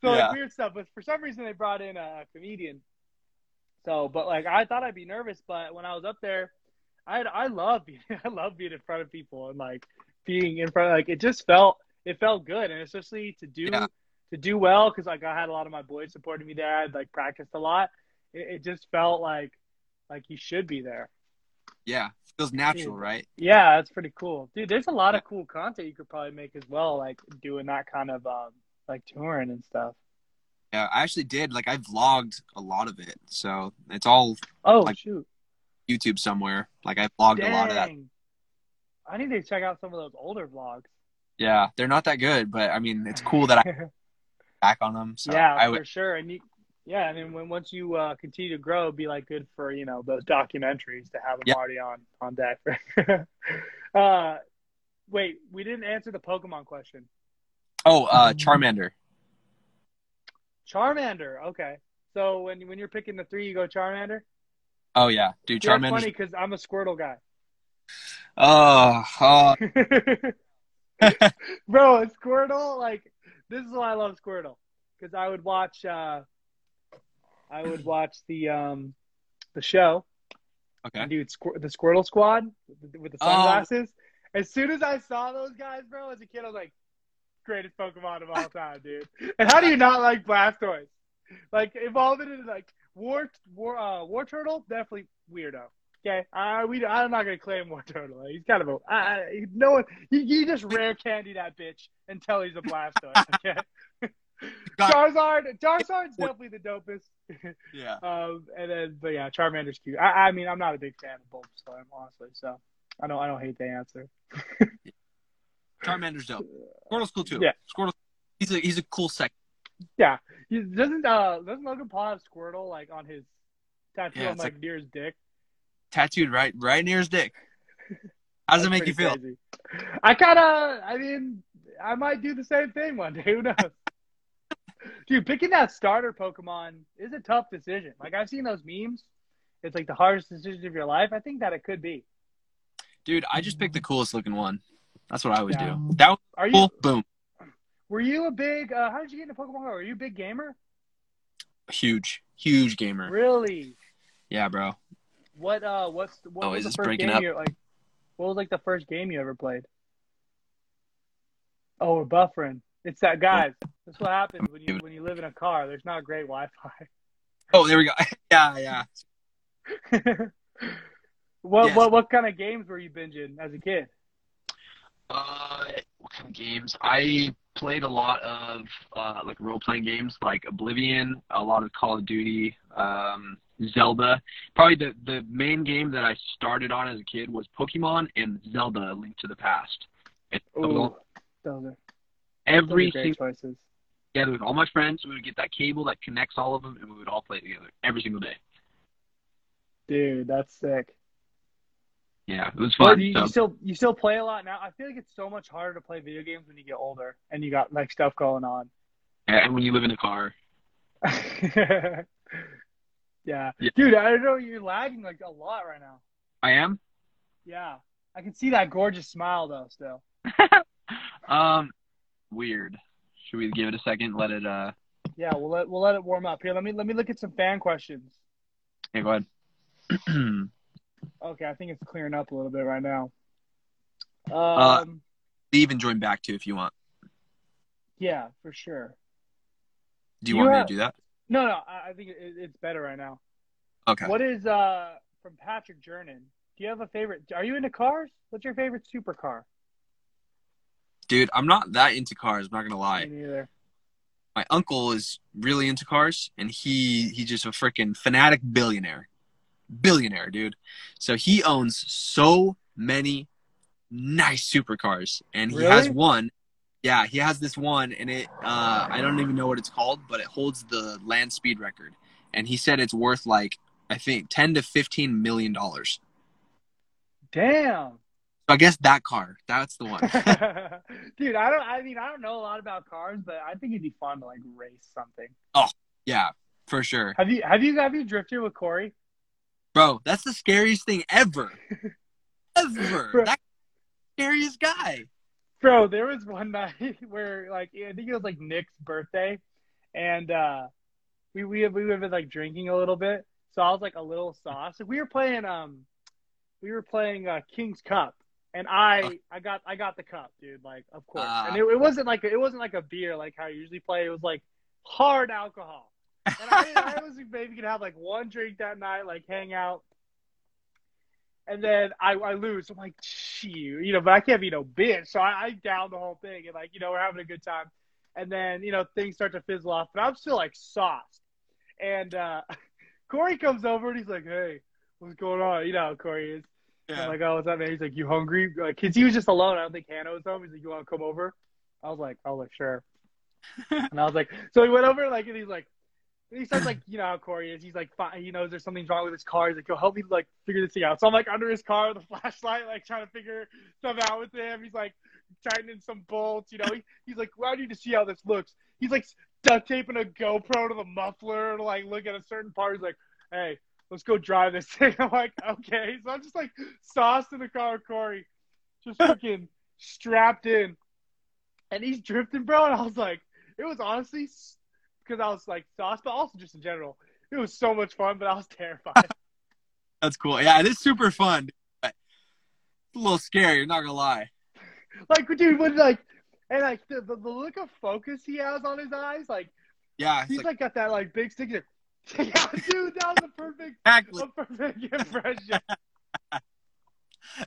So Yeah. like weird stuff. But for some reason they brought in a comedian. So, but like I thought I'd be nervous, but when I was up there, I I love being I love being in front of people and like being in front. Like it just felt it felt good, and especially to do Yeah. to do well because like I had a lot of my boys supporting me there. I had like practiced a lot. It, it just felt like like you should be there. Yeah, feels natural, Dude. right? Yeah, that's pretty cool, dude. There's a lot of cool content you could probably make as well, like doing that kind of um like touring and stuff. Yeah, I actually did. Like I vlogged a lot of it, so it's all Oh Like, shoot! YouTube somewhere. Like I vlogged a lot of that. I need to check out some of those older vlogs. Yeah, they're not that good, but I mean, it's cool that I back on them. So yeah, I for sure. And you, yeah, I mean, when once you uh, continue to grow, it'd be like good for you know those documentaries to have them Yeah. already on on deck. uh, wait, we didn't answer the Pokemon question. Oh, uh, Charmander. Charmander. Okay, so when when you're picking the three, you go Charmander. Oh yeah, dude, Charmander. funny because I'm a Squirtle guy. Oh, oh, Bro, Squirtle, like this is why I love Squirtle because I would watch, uh, I would watch the um, the show, okay. dude, Squir- the Squirtle Squad with the, with the Oh. sunglasses. As soon as I saw those guys, bro, as a kid, I was like, greatest Pokemon of all time, dude. And how do you not like Blastoise? Like evolving into like War War uh, Wartortle, definitely weirdo. Okay, uh, we I'm not gonna claim Wartortle. He's kind of a I, no one. You, you just rare candy that bitch until he's a Blastoise. Okay. Charizard, Charizard's definitely the dopest. Yeah. Um, and then, but yeah, Charmander's cute. I, I mean, I'm not a big fan of Bulbasaur, honestly, so I don't, I don't hate the answer. Charmander's dope. Squirtle's cool too. Yeah. Squirtle. He's a he's a cool sec. Yeah. He, doesn't uh doesn't Logan Paul have Squirtle like on his tattoo Yeah, on like, like- near his dick? Tattooed right right near his dick. How does it make you feel? crazy. I kind of, I mean, I might do the same thing one day. Who knows? Dude, picking that starter Pokemon is a tough decision. Like I've seen those memes. It's like the hardest decision of your life. I think that it could be. Dude, I just picked the coolest looking one. That's what I always Yeah. do. That was Are you? Boom. Were you a big? Uh, how did you get into Pokemon Go? Were you a big gamer? Huge, huge gamer. Really? Yeah, bro. What? Uh, what's what Oh, was is the this first breaking game up? you like? What was like the first game you ever played? Oh, we're buffering. It's that guys. That's what happens when you when you live in a car. There's not great Wi-Fi. Oh, there we go. yeah, yeah. what Yes. what what kind of games were you binging as a kid? Uh, what kind of games? I played a lot of uh, like role playing games, like Oblivion, a lot of Call of Duty, um, Zelda. Probably the the main game that I started on as a kid was Pokemon and Zelda: Link to the Past. And Ooh, those are, those every single choices. together with all my friends, we would get that cable that connects all of them, and we would all play together every single day. Dude, that's sick. Yeah, it was fun. you, so- you still you still play a lot now. I feel like it's so much harder to play video games when you get older and you got like stuff going on. and when you live in a car, yeah. Yeah. Dude, I don't know, you're lagging like a lot right now. I am. Yeah. I can see that gorgeous smile though still. um, weird. Should we give it a second? Let it. Uh, Yeah, we'll let we'll let it warm up. Here, let me let me look at some fan questions. yeah, go ahead. Okay, I think it's clearing up a little bit right now. Um Uh, Leave and join back too if you want. yeah, for sure. Do you You want me to do that? No, no, I, I think it, it's better right now. Okay. What is uh from Patrick Jernan? Do you have a favorite? Are you into cars? What's your favorite supercar? Dude, I'm not that into cars, I'm not gonna lie. Me neither. My uncle is really into cars and he he's just a freaking fanatic billionaire. Billionaire, dude. So he owns so many nice supercars. And he has one. Yeah, he has this one and it uh I don't even know what it's called, but it holds the land speed record. And he said it's worth like I think ten to fifteen million dollars. Damn. So I guess that car, that's the one. Dude, I don't I mean I don't know a lot about cars, but I think it'd be fun to like race something. Oh, yeah, for sure. Have you have you have you drifted with Corey? Bro, that's the scariest thing ever. ever. Bro. That scariest guy. Bro, there was one night where like I think it was like Nick's birthday and uh we we we were like drinking a little bit. So I was like a little sauce. We were playing um we were playing uh King's Cup and I I got I got the cup, dude. Like of course, Ah. and it, it wasn't like a, it wasn't like a beer like how you usually play. It was like hard alcohol. And I, I was maybe gonna have like one drink that night, like hang out. And then I, I lose. I'm like, shoot, you know, but I can't be no bitch. So I, I down the whole thing and like, you know, we're having a good time. And then, you know, things start to fizzle off, but I'm still like sauced. And uh Corey comes over and he's like, Hey, what's going on? You know how Corey is. I'm like, oh, what's up, man? He's like, you hungry? Like, cause he was just alone. I don't think Hannah was home. He's like, you want to come over? I was like, was like, sure. and I was like, so he went over, like, and he's like, and he starts like, you know how Corey is. He's like, fine, he knows there's something wrong with his car. He's like, yo, help me like figure this thing out. So I'm like under his car with a flashlight, like trying to figure stuff out with him. He's like tightening some bolts. You know, he, he's like, well, I need to see how this looks. He's like duct taping a GoPro to the muffler to like look at a certain part. He's like, hey, let's go drive this thing. I'm like, okay. So I'm just like sauced in the car with Corey, just freaking strapped in. And he's drifting, bro. And I was like, it was honestly because I was like sauced, but also just in general. It was so much fun, but I was terrified. That's cool. Yeah, it is super fun. But it's a little scary. I'm not gonna lie. like, dude, when like, and like the, the, the look of focus he has on his eyes, like Yeah, he's like, like, got that like big stick. Like, yeah, dude, that was a perfect, exactly. a perfect impression.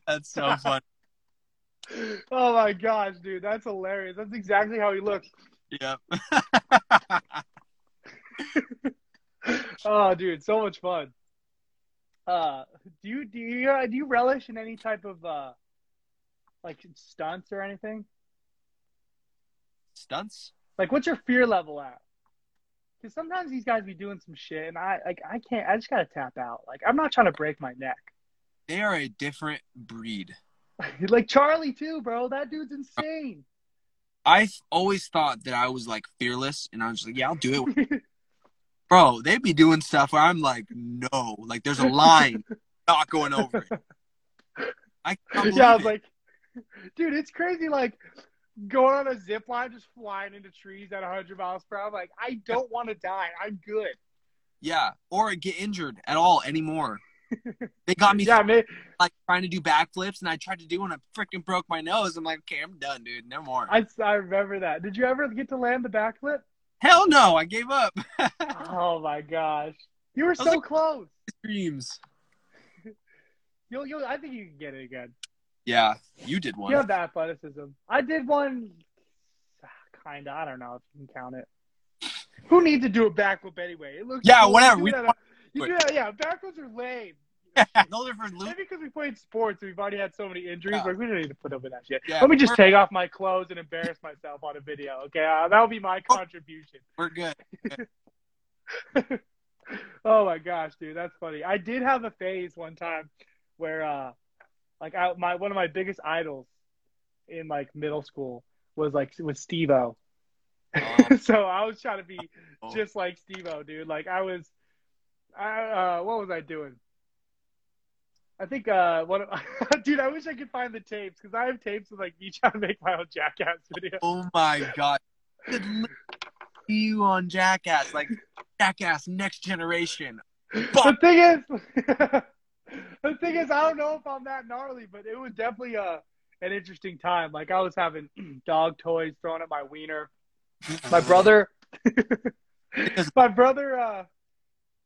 That's so fun. Oh my gosh, dude, that's hilarious. That's exactly how he looks. yep. Oh, dude, so much fun. Uh, do you do you uh, do you relish in any type of uh, like stunts or anything? Stunts? Like, what's your fear level at? Because sometimes these guys be doing some shit, and I like I can't. I just gotta tap out. Like, I'm not trying to break my neck. They are a different breed. like Charlie too, bro. That dude's insane. I always thought that I was like fearless, and I was like, yeah, I'll do it. Bro, they'd be doing stuff where I'm like, no, like there's a line not going over it. I yeah, I was it. like, dude, it's crazy. Like going on a zip line, just flying into trees at 100 miles per hour. Like, I don't want to die. I'm good. yeah, or get injured at all anymore. They got me Yeah, man. like trying to do backflips, and I tried to do one, I freaking broke my nose. I'm like, okay, I'm done, dude, no more. I, I remember that. Did you ever get to land the backflip? Hell no, I gave up. Oh my gosh, you were so like- close. Dreams. You'll, you'll, I think you can get it again. Yeah, you did one. You have the athleticism. I did one, kinda. I don't know if you can count it. Who needs to do a backflip anyway? It looks Yeah, cool. whatever. You We do, that, you do that, yeah, backflips are lame. Are for Maybe because we played sports we've already had so many injuries, Yeah. like we don't need to put up with that shit. Yeah, Let me just take off my clothes and embarrass myself on a video. Okay, uh, that'll be my contribution. We're good. oh my gosh, dude, that's funny. I did have a phase one time where, uh, like, I, my one of my biggest idols in like middle school was like was Steve-O. Oh. so I was trying to be Oh. just like Steve-O, dude. Like I was, I uh, what was I doing? I think uh, what, dude. I wish I could find the tapes because I have tapes of like me trying to make my own Jackass video. Oh my god. See you on Jackass, like Jackass Next Generation. the thing is, the thing is, I don't know if I'm that gnarly, but it was definitely a an interesting time. Like I was having dog toys thrown at my wiener. My brother, my brother, uh,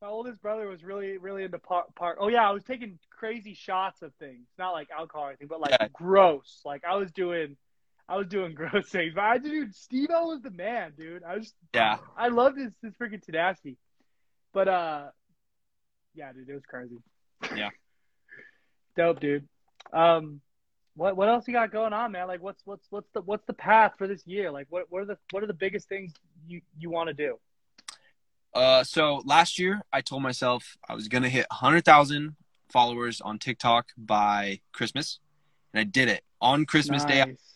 my oldest brother was really, really into park. Par- oh yeah, I was taking crazy shots of things, not like alcohol or anything, but like Yeah. gross. Like I was doing, I was doing gross things. But I, dude, Steve-O was the man, dude. I was, Yeah. I loved his his freaking tenacity. But uh, yeah, dude, it was crazy. Yeah. Dope, dude. Um, what what else you got going on, man? Like, what's what's what's the what's the path for this year? Like, what what are the what are the biggest things you you want to do? Uh, so last year I told myself I was gonna hit 100,000 followers on TikTok by Christmas, and I did it on Christmas Day. Nice.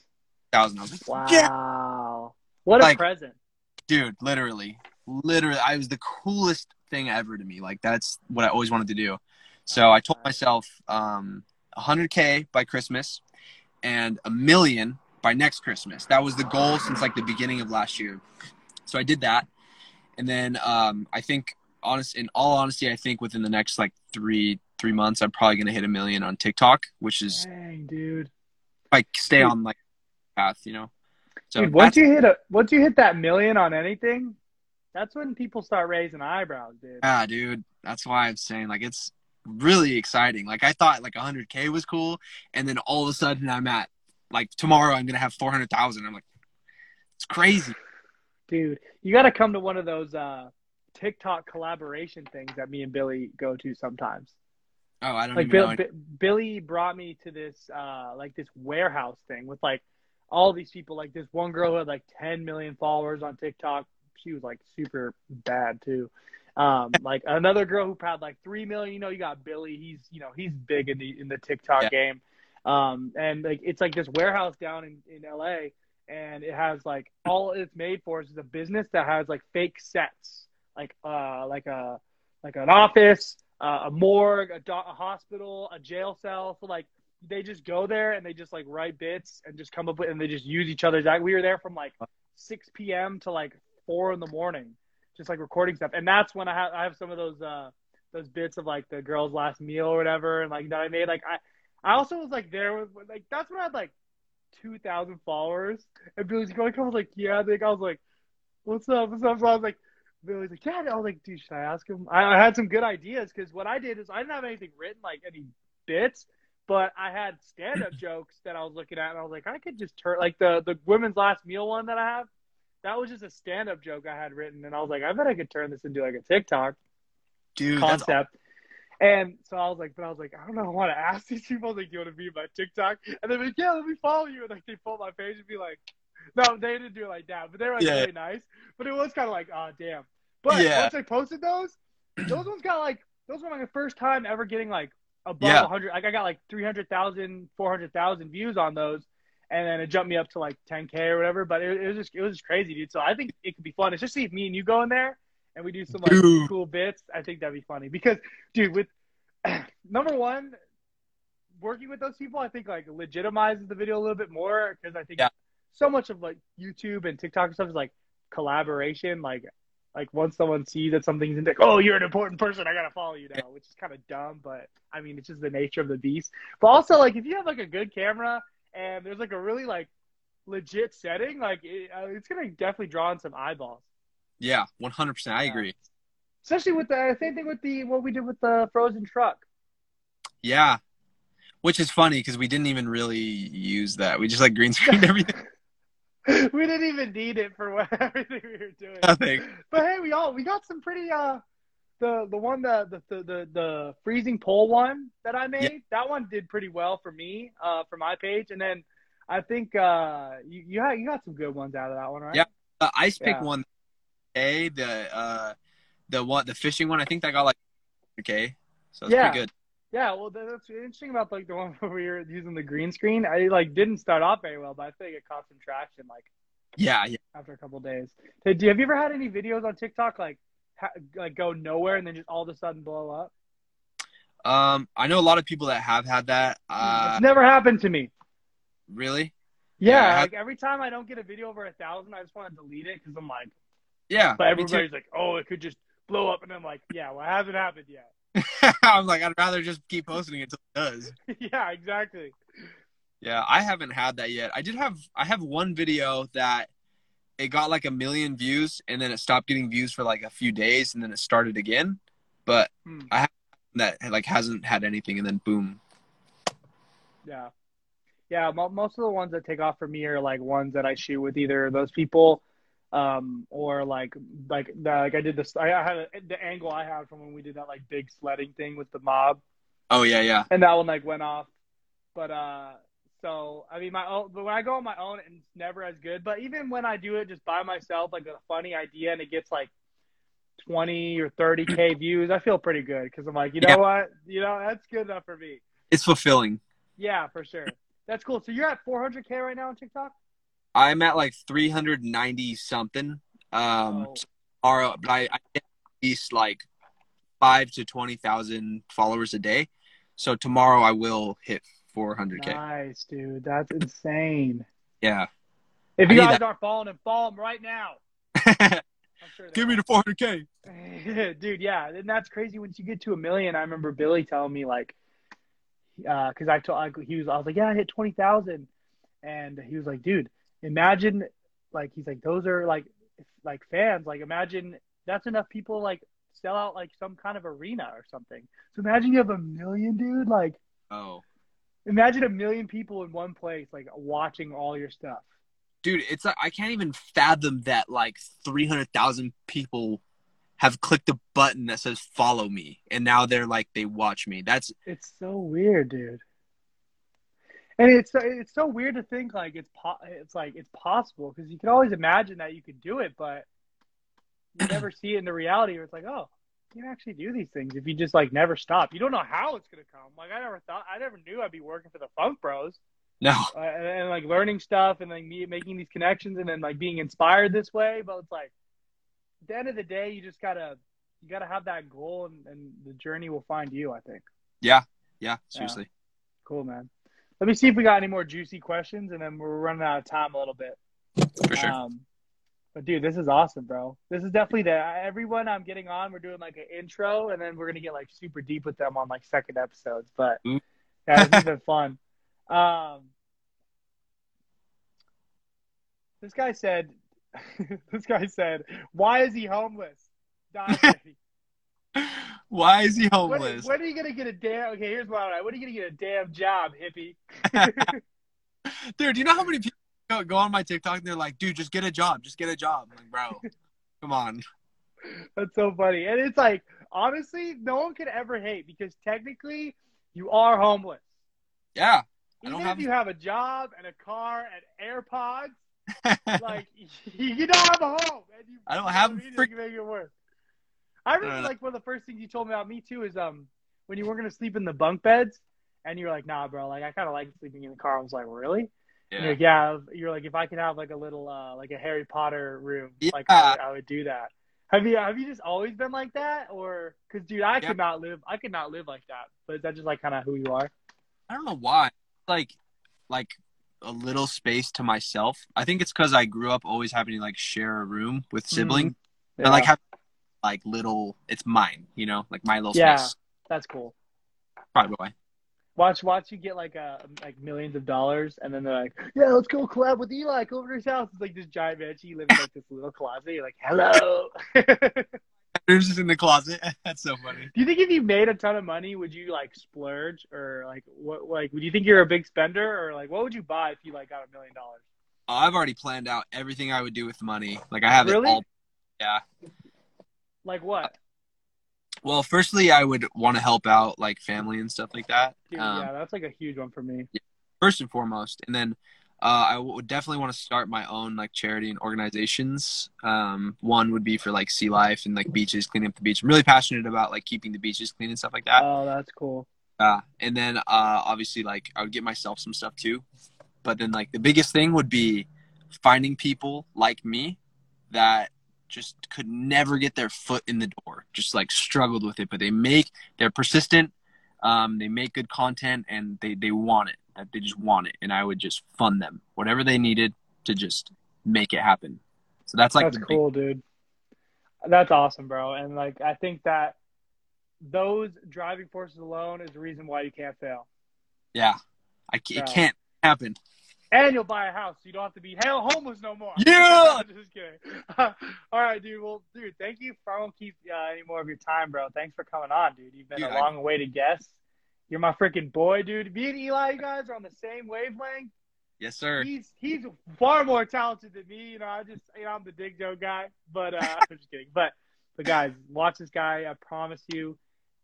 1,000. I was like, Wow. yeah, What a Like- present. dude, literally, literally, I was the coolest thing ever to me. Like that's what I always wanted to do. So I told myself um, 100k by Christmas and a million by next Christmas. That was the goal since like the beginning of last year. So I did that, and then um, I think, honest, in all honesty, I think within the next like three three months, I'm probably gonna hit a million on TikTok, which is Dang, dude. I stay on like path, you know. So Dude, once you hit a once you hit that million on anything, that's when people start raising eyebrows, dude. yeah, dude. That's why I'm saying like it's really exciting. Like I thought like 100k was cool, and then all of a sudden I'm at like tomorrow I'm gonna have 400,000. I'm like, it's crazy. Dude, you got to come to one of those uh, TikTok collaboration things that me and Billy go to sometimes. Oh, I don't Like Bill, know. Bi- Billy brought me to this uh, like this warehouse thing with like all these people. Like this one girl who had like 10 million followers on TikTok. She was like super bad too. Um, like another girl who had like three million. You know, you got Billy. He's you know he's big in the in the TikTok Yeah. game. Um, and like it's like this warehouse down in in LA, and it has like all it's made for is a business that has like fake sets, like uh like a like an office, uh, a morgue, a, do- a hospital, a jail cell. So like they just go there and they just like write bits and just come up with and they just use each other's act. We were there from like 6 p.m. to like four in the morning, just like recording stuff. And that's when I have I have some of those uh those bits of like the girl's last meal or whatever, and like that I made. Like I I also was like there with like that's when I had like two thousand followers, and Billy's going, I was like, yeah, I think I was like, what's up, what's up? So I was like. Billy's like, yeah. I was like, dude, should I ask him? I, I had some good ideas because what I did is I didn't have anything written, like any bits, but I had stand up jokes that I was looking at, and I was like, I could just turn like the the women's last meal one that I have. That was just a stand up joke I had written, and I was like, I bet I could turn this into like a TikTok Dude, concept. And so I was like, but I was like, I don't know, I want to ask these people. Like, do you want to be my TikTok? And they're like, yeah, let me follow you. And like they pull my page and be like, no, they didn't do it like that, but they were like Yeah. really nice. But it was kind of like, oh damn. But Yeah. once I posted those, those ones got like those were like the first time ever getting like above Yeah. 100. Like I got like 300,000, 400,000 views on those. And then it jumped me up to like 10k or whatever. But it, it was just it was just crazy, dude. So I think it could be fun, especially if me and you go in there and we do some like Dude. cool bits. I think that'd be funny because, dude, with number one, working with those people, I think like legitimizes the video a little bit more because I think Yeah. so much of like YouTube and TikTok and stuff is like collaboration. Like, like once someone sees that something's in like, oh, you're an important person, I gotta follow you now, which is kind of dumb, but I mean, it's just the nature of the beast. But also, like, if you have like a good camera and there's like a really like legit setting, like it, uh, it's gonna definitely draw in some eyeballs. yeah, 100%. I agree. Especially with the same thing with the what we did with the frozen truck. Yeah. Which is funny because we didn't even really use that. We just like green screened everything. we didn't even need it for what everything we were doing. Nothing. But hey, we all we got some pretty uh the the one that the the the, the freezing pole one that I made that one did pretty well for me uh for my page and then I think uh you you, had, you got some good ones out of that one right Yeah. Uh, ice pick Yeah. one A, the uh the one the fishing one, I think that got like okay. So it's Yeah. pretty good. yeah well that's interesting about like the one where we were using the green screen I like didn't start off very well but I think it caught some traction like Yeah, yeah. after a couple days. Hey, do have you ever had any videos on TikTok like ha- like go nowhere and then just all of a sudden blow up? Um I know a lot of people that have had that. Uh it's never happened to me. really? Yeah, Yeah, like every time I don't get a video over a thousand, I just want to delete it because I'm like, Yeah. but everybody's like, oh, it could just blow up, and I'm like, yeah, well, it hasn't happened yet. I'm like I'd rather just keep posting it until it does. yeah, exactly. Yeah, I haven't had that yet. I did have I have one video that it got like a million views and then it stopped getting views for like a few days and then it started again. But Hmm. that like hasn't had anything and then boom. Yeah, yeah. Mo- most of the ones that take off for me are like ones that I shoot with either those people, um, or like like the, like I did this. I, I had a, the angle I had from when we did that like big sledding thing with the mob. Oh yeah, yeah. and that one like went off. But uh, so I mean, my own. But when I go on my own, it's never as good. But even when I do it just by myself, like a funny idea, and it gets like twenty or thirty k views, I feel pretty good because I'm like, you know Yeah. what, you know, that's good enough for me. It's fulfilling. Yeah, for sure. That's cool. So you're at 400k right now on TikTok. I'm at like 390 something. Um Oh, tomorrow, but I, I get at least like five to 20,000 followers a day. So tomorrow I will hit 400k. nice, dude. That's insane. Yeah. If you guys that. aren't following him, follow him right now. Sure they Give me the 400k. dude yeah and that's crazy once you get to a million i remember billy telling me like uh because i told I, he was i was like yeah i hit 20000 and he was like, dude, imagine like he's like those are like like fans. Like imagine that's enough people like sell out like some kind of arena or something. So imagine you have a million, dude. Like Oh, imagine a million people in one place, like watching all your stuff. dude, it's like I can't even fathom that like three hundred thousand people have clicked a button that says follow me, and now they're like they watch me. That's It's so weird, dude. And it's it's so weird to think like it's po- it's like it's possible because you can always imagine that you could do it, but you never see it in the reality. Where it's like, oh, you can actually do these things if you just like never stop. You don't know how it's gonna come. Like I never thought, I never knew I'd be working for the Funk Bros no, uh, and, and like learning stuff and like me making these connections and then like being inspired this way. But it's like at the end of the day, you just gotta you gotta have that goal and, and the journey will find you. I think. yeah, Yeah. seriously. Cool, man. Let me see if we got any more juicy questions, and then we're running out of time a little bit. For sure. Um, but dude, this is awesome, bro. This is definitely the everyone I'm getting on. We're doing like an intro, and then we're gonna get like super deep with them on like second episodes. But Ooh. yeah, this has been fun. Um, this guy said, this guy said, why is he homeless? Why is he When, homeless? when are you gonna get a damn? Okay, here's what I. When are you gonna get a damn job, hippie? Dude, do you know how many people go, go on my TikTok and they're like, dude, just get a job, just get a job. I'm like, bro, come on. That's so funny. And it's like, honestly, no one could ever hate because technically you are homeless. Yeah. I Even don't if have- you have a job and a car and AirPods, like you don't have a home. And you, I don't you have what I mean? frick- You make it work. I remember like one of the first things you told me about me too is um when you weren't gonna sleep in the bunk beds and you're like, nah, bro, like I kind of like sleeping in the car. I was like, really? And You're yeah. like, yeah. You're like, if I could have like a little uh like a Harry Potter room, like I would, I would do that. Have you have you just always been like that, or because dude, I Yeah. could not live. I could not live like that. But is that just like kind of who you are? I don't know why. Like, like a little space to myself. I think it's because I grew up always having to like share a room with siblings. And like have like little, it's mine, you know, like my little Yeah. space. that's cool. Probably why. Watch, watch you get like a like millions of dollars, and then they're like, "Yeah, let's go collab with Eli. Go over to his house." It's like this giant mansion. You live in like this little closet. You're like, "Hello." Do They're just in the closet. That's so funny. Do you think if you made a ton of money, would you like splurge or like what? Like, would you think you're a big spender or like what would you buy if you like got a million dollars? I've already planned out everything I would do with the money. Like I have Really? it all. Yeah. Like what? Well, firstly, I would want to help out like family and stuff like that. Dude, Um, yeah, that's like a huge one for me. first and foremost and then uh, i would definitely want to start my own like charity and organizations um, one would be for like sea life and like beaches cleaning up the beach i'm really passionate about like keeping the beaches clean and stuff like that Oh, that's cool. uh, and then uh, obviously like i would get myself some stuff too but then like the biggest thing would be finding people like me that just could never get their foot in the door just like struggled with it but they make they're persistent um, they make good content and they, they want it that they just want it and i would just fund them whatever they needed to just make it happen so that's like that's the big- cool, dude. That's awesome, bro. And like, I think that those driving forces alone is the reason why you can't fail. yeah I, Yeah. it can't happen And you'll buy a house, so you don't have to be hell homeless no more. Yeah! just kidding. All right, dude. Well, dude, thank you. For, I won't keep uh, any more of your time, bro. Thanks for coming on, dude. You've been Dude, a I- way to guess. You're my freaking boy, dude. Me and Eli, you guys are on the same wavelength. yes sir He's he's far more talented than me. You know, I just you know I'm the dig joke guy, but uh, I'm just kidding. But but guys, watch this guy. I promise you,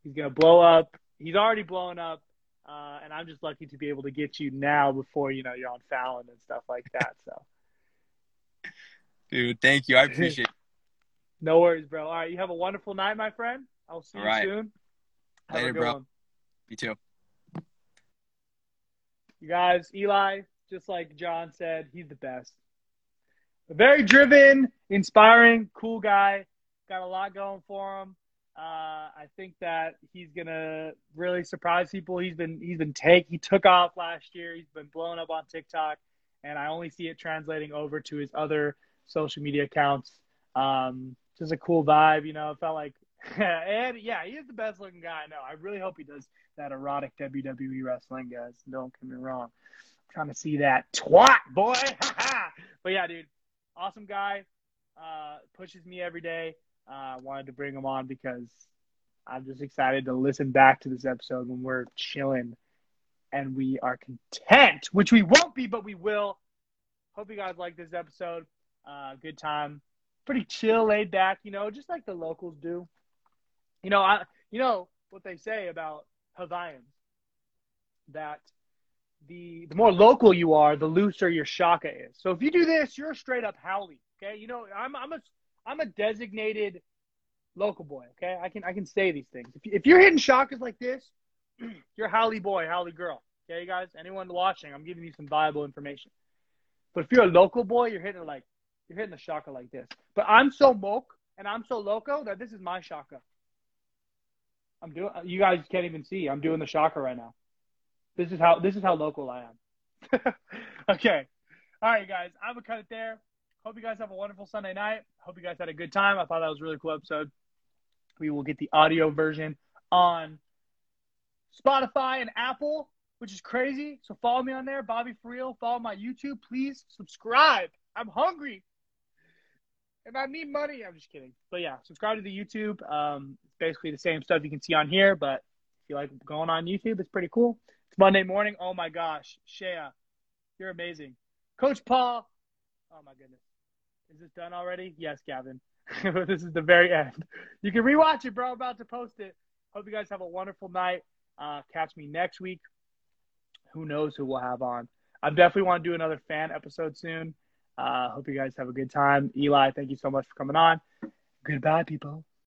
he's gonna blow up. He's already blowing up, uh, and I'm just lucky to be able to get you now before you know you're on Fallon and stuff like that. So dude thank you i appreciate it no worries, bro. All right, you have a wonderful night, my friend. I'll see All you right. soon. Have Later, bro. one. you too You guys, Eli, just like John said, he's the best. A very driven, inspiring, cool guy. Got a lot going for him. Uh, I think that he's gonna really surprise people. He's been he's been take he took off last year. He's been blowing up on TikTok, and I only see it translating over to his other social media accounts. Um, just a cool vibe, you know. It felt like, and yeah, he is the best looking guy I know. I really hope he does that erotic WWE wrestling, guys. Don't get me wrong. I'm Trying to see that twat, boy. but yeah, dude, awesome guy. Uh, pushes me every day. Uh, wanted to bring him on because I'm just excited to listen back to this episode when we're chilling and we are content, which we won't be, but we will. Hope you guys like this episode. Uh, good time, pretty chill, laid back. You know, just like the locals do. You know, I you know what they say about Hawaiians that the the more local you are, the looser your shaka is. So if you do this, you're straight up haole. Okay, you know I'm I'm a I'm a designated local boy. Okay, I can I can say these things. If, you're hitting shakas like this, you're haole boy, haole girl. Okay, you guys, anyone watching, I'm giving you some viable information. But if you're a local boy, you're hitting like you're hitting the shaka like this. But I'm so moke and I'm so loco that this is my shaka. I'm doing. You guys can't even see. I'm doing the shaka right now. This is how this is how local I am. okay. All right, guys. I'm gonna cut it there. Hope you guys have a wonderful Sunday night. Hope you guys had a good time. I thought that was a really cool episode. We will get the audio version on Spotify and Apple, which is crazy. So follow me on there, Bobby for real. Follow my YouTube. Please subscribe. I'm hungry. If I need money. I'm just kidding. But yeah, subscribe to the YouTube. Um, it's basically the same stuff you can see on here, but if you like going on YouTube, it's pretty cool. It's Monday morning. Oh my gosh. Shea, you're amazing. Coach Paul. Oh my goodness. Is this done already? Yes, Gavin. this is the very end. You can rewatch it, bro. I'm about to post it. Hope you guys have a wonderful night. Uh, catch me next week. Who knows who we'll have on? I definitely want to do another fan episode soon. Uh, hope you guys have a good time. Eli, thank you so much for coming on. Goodbye, people.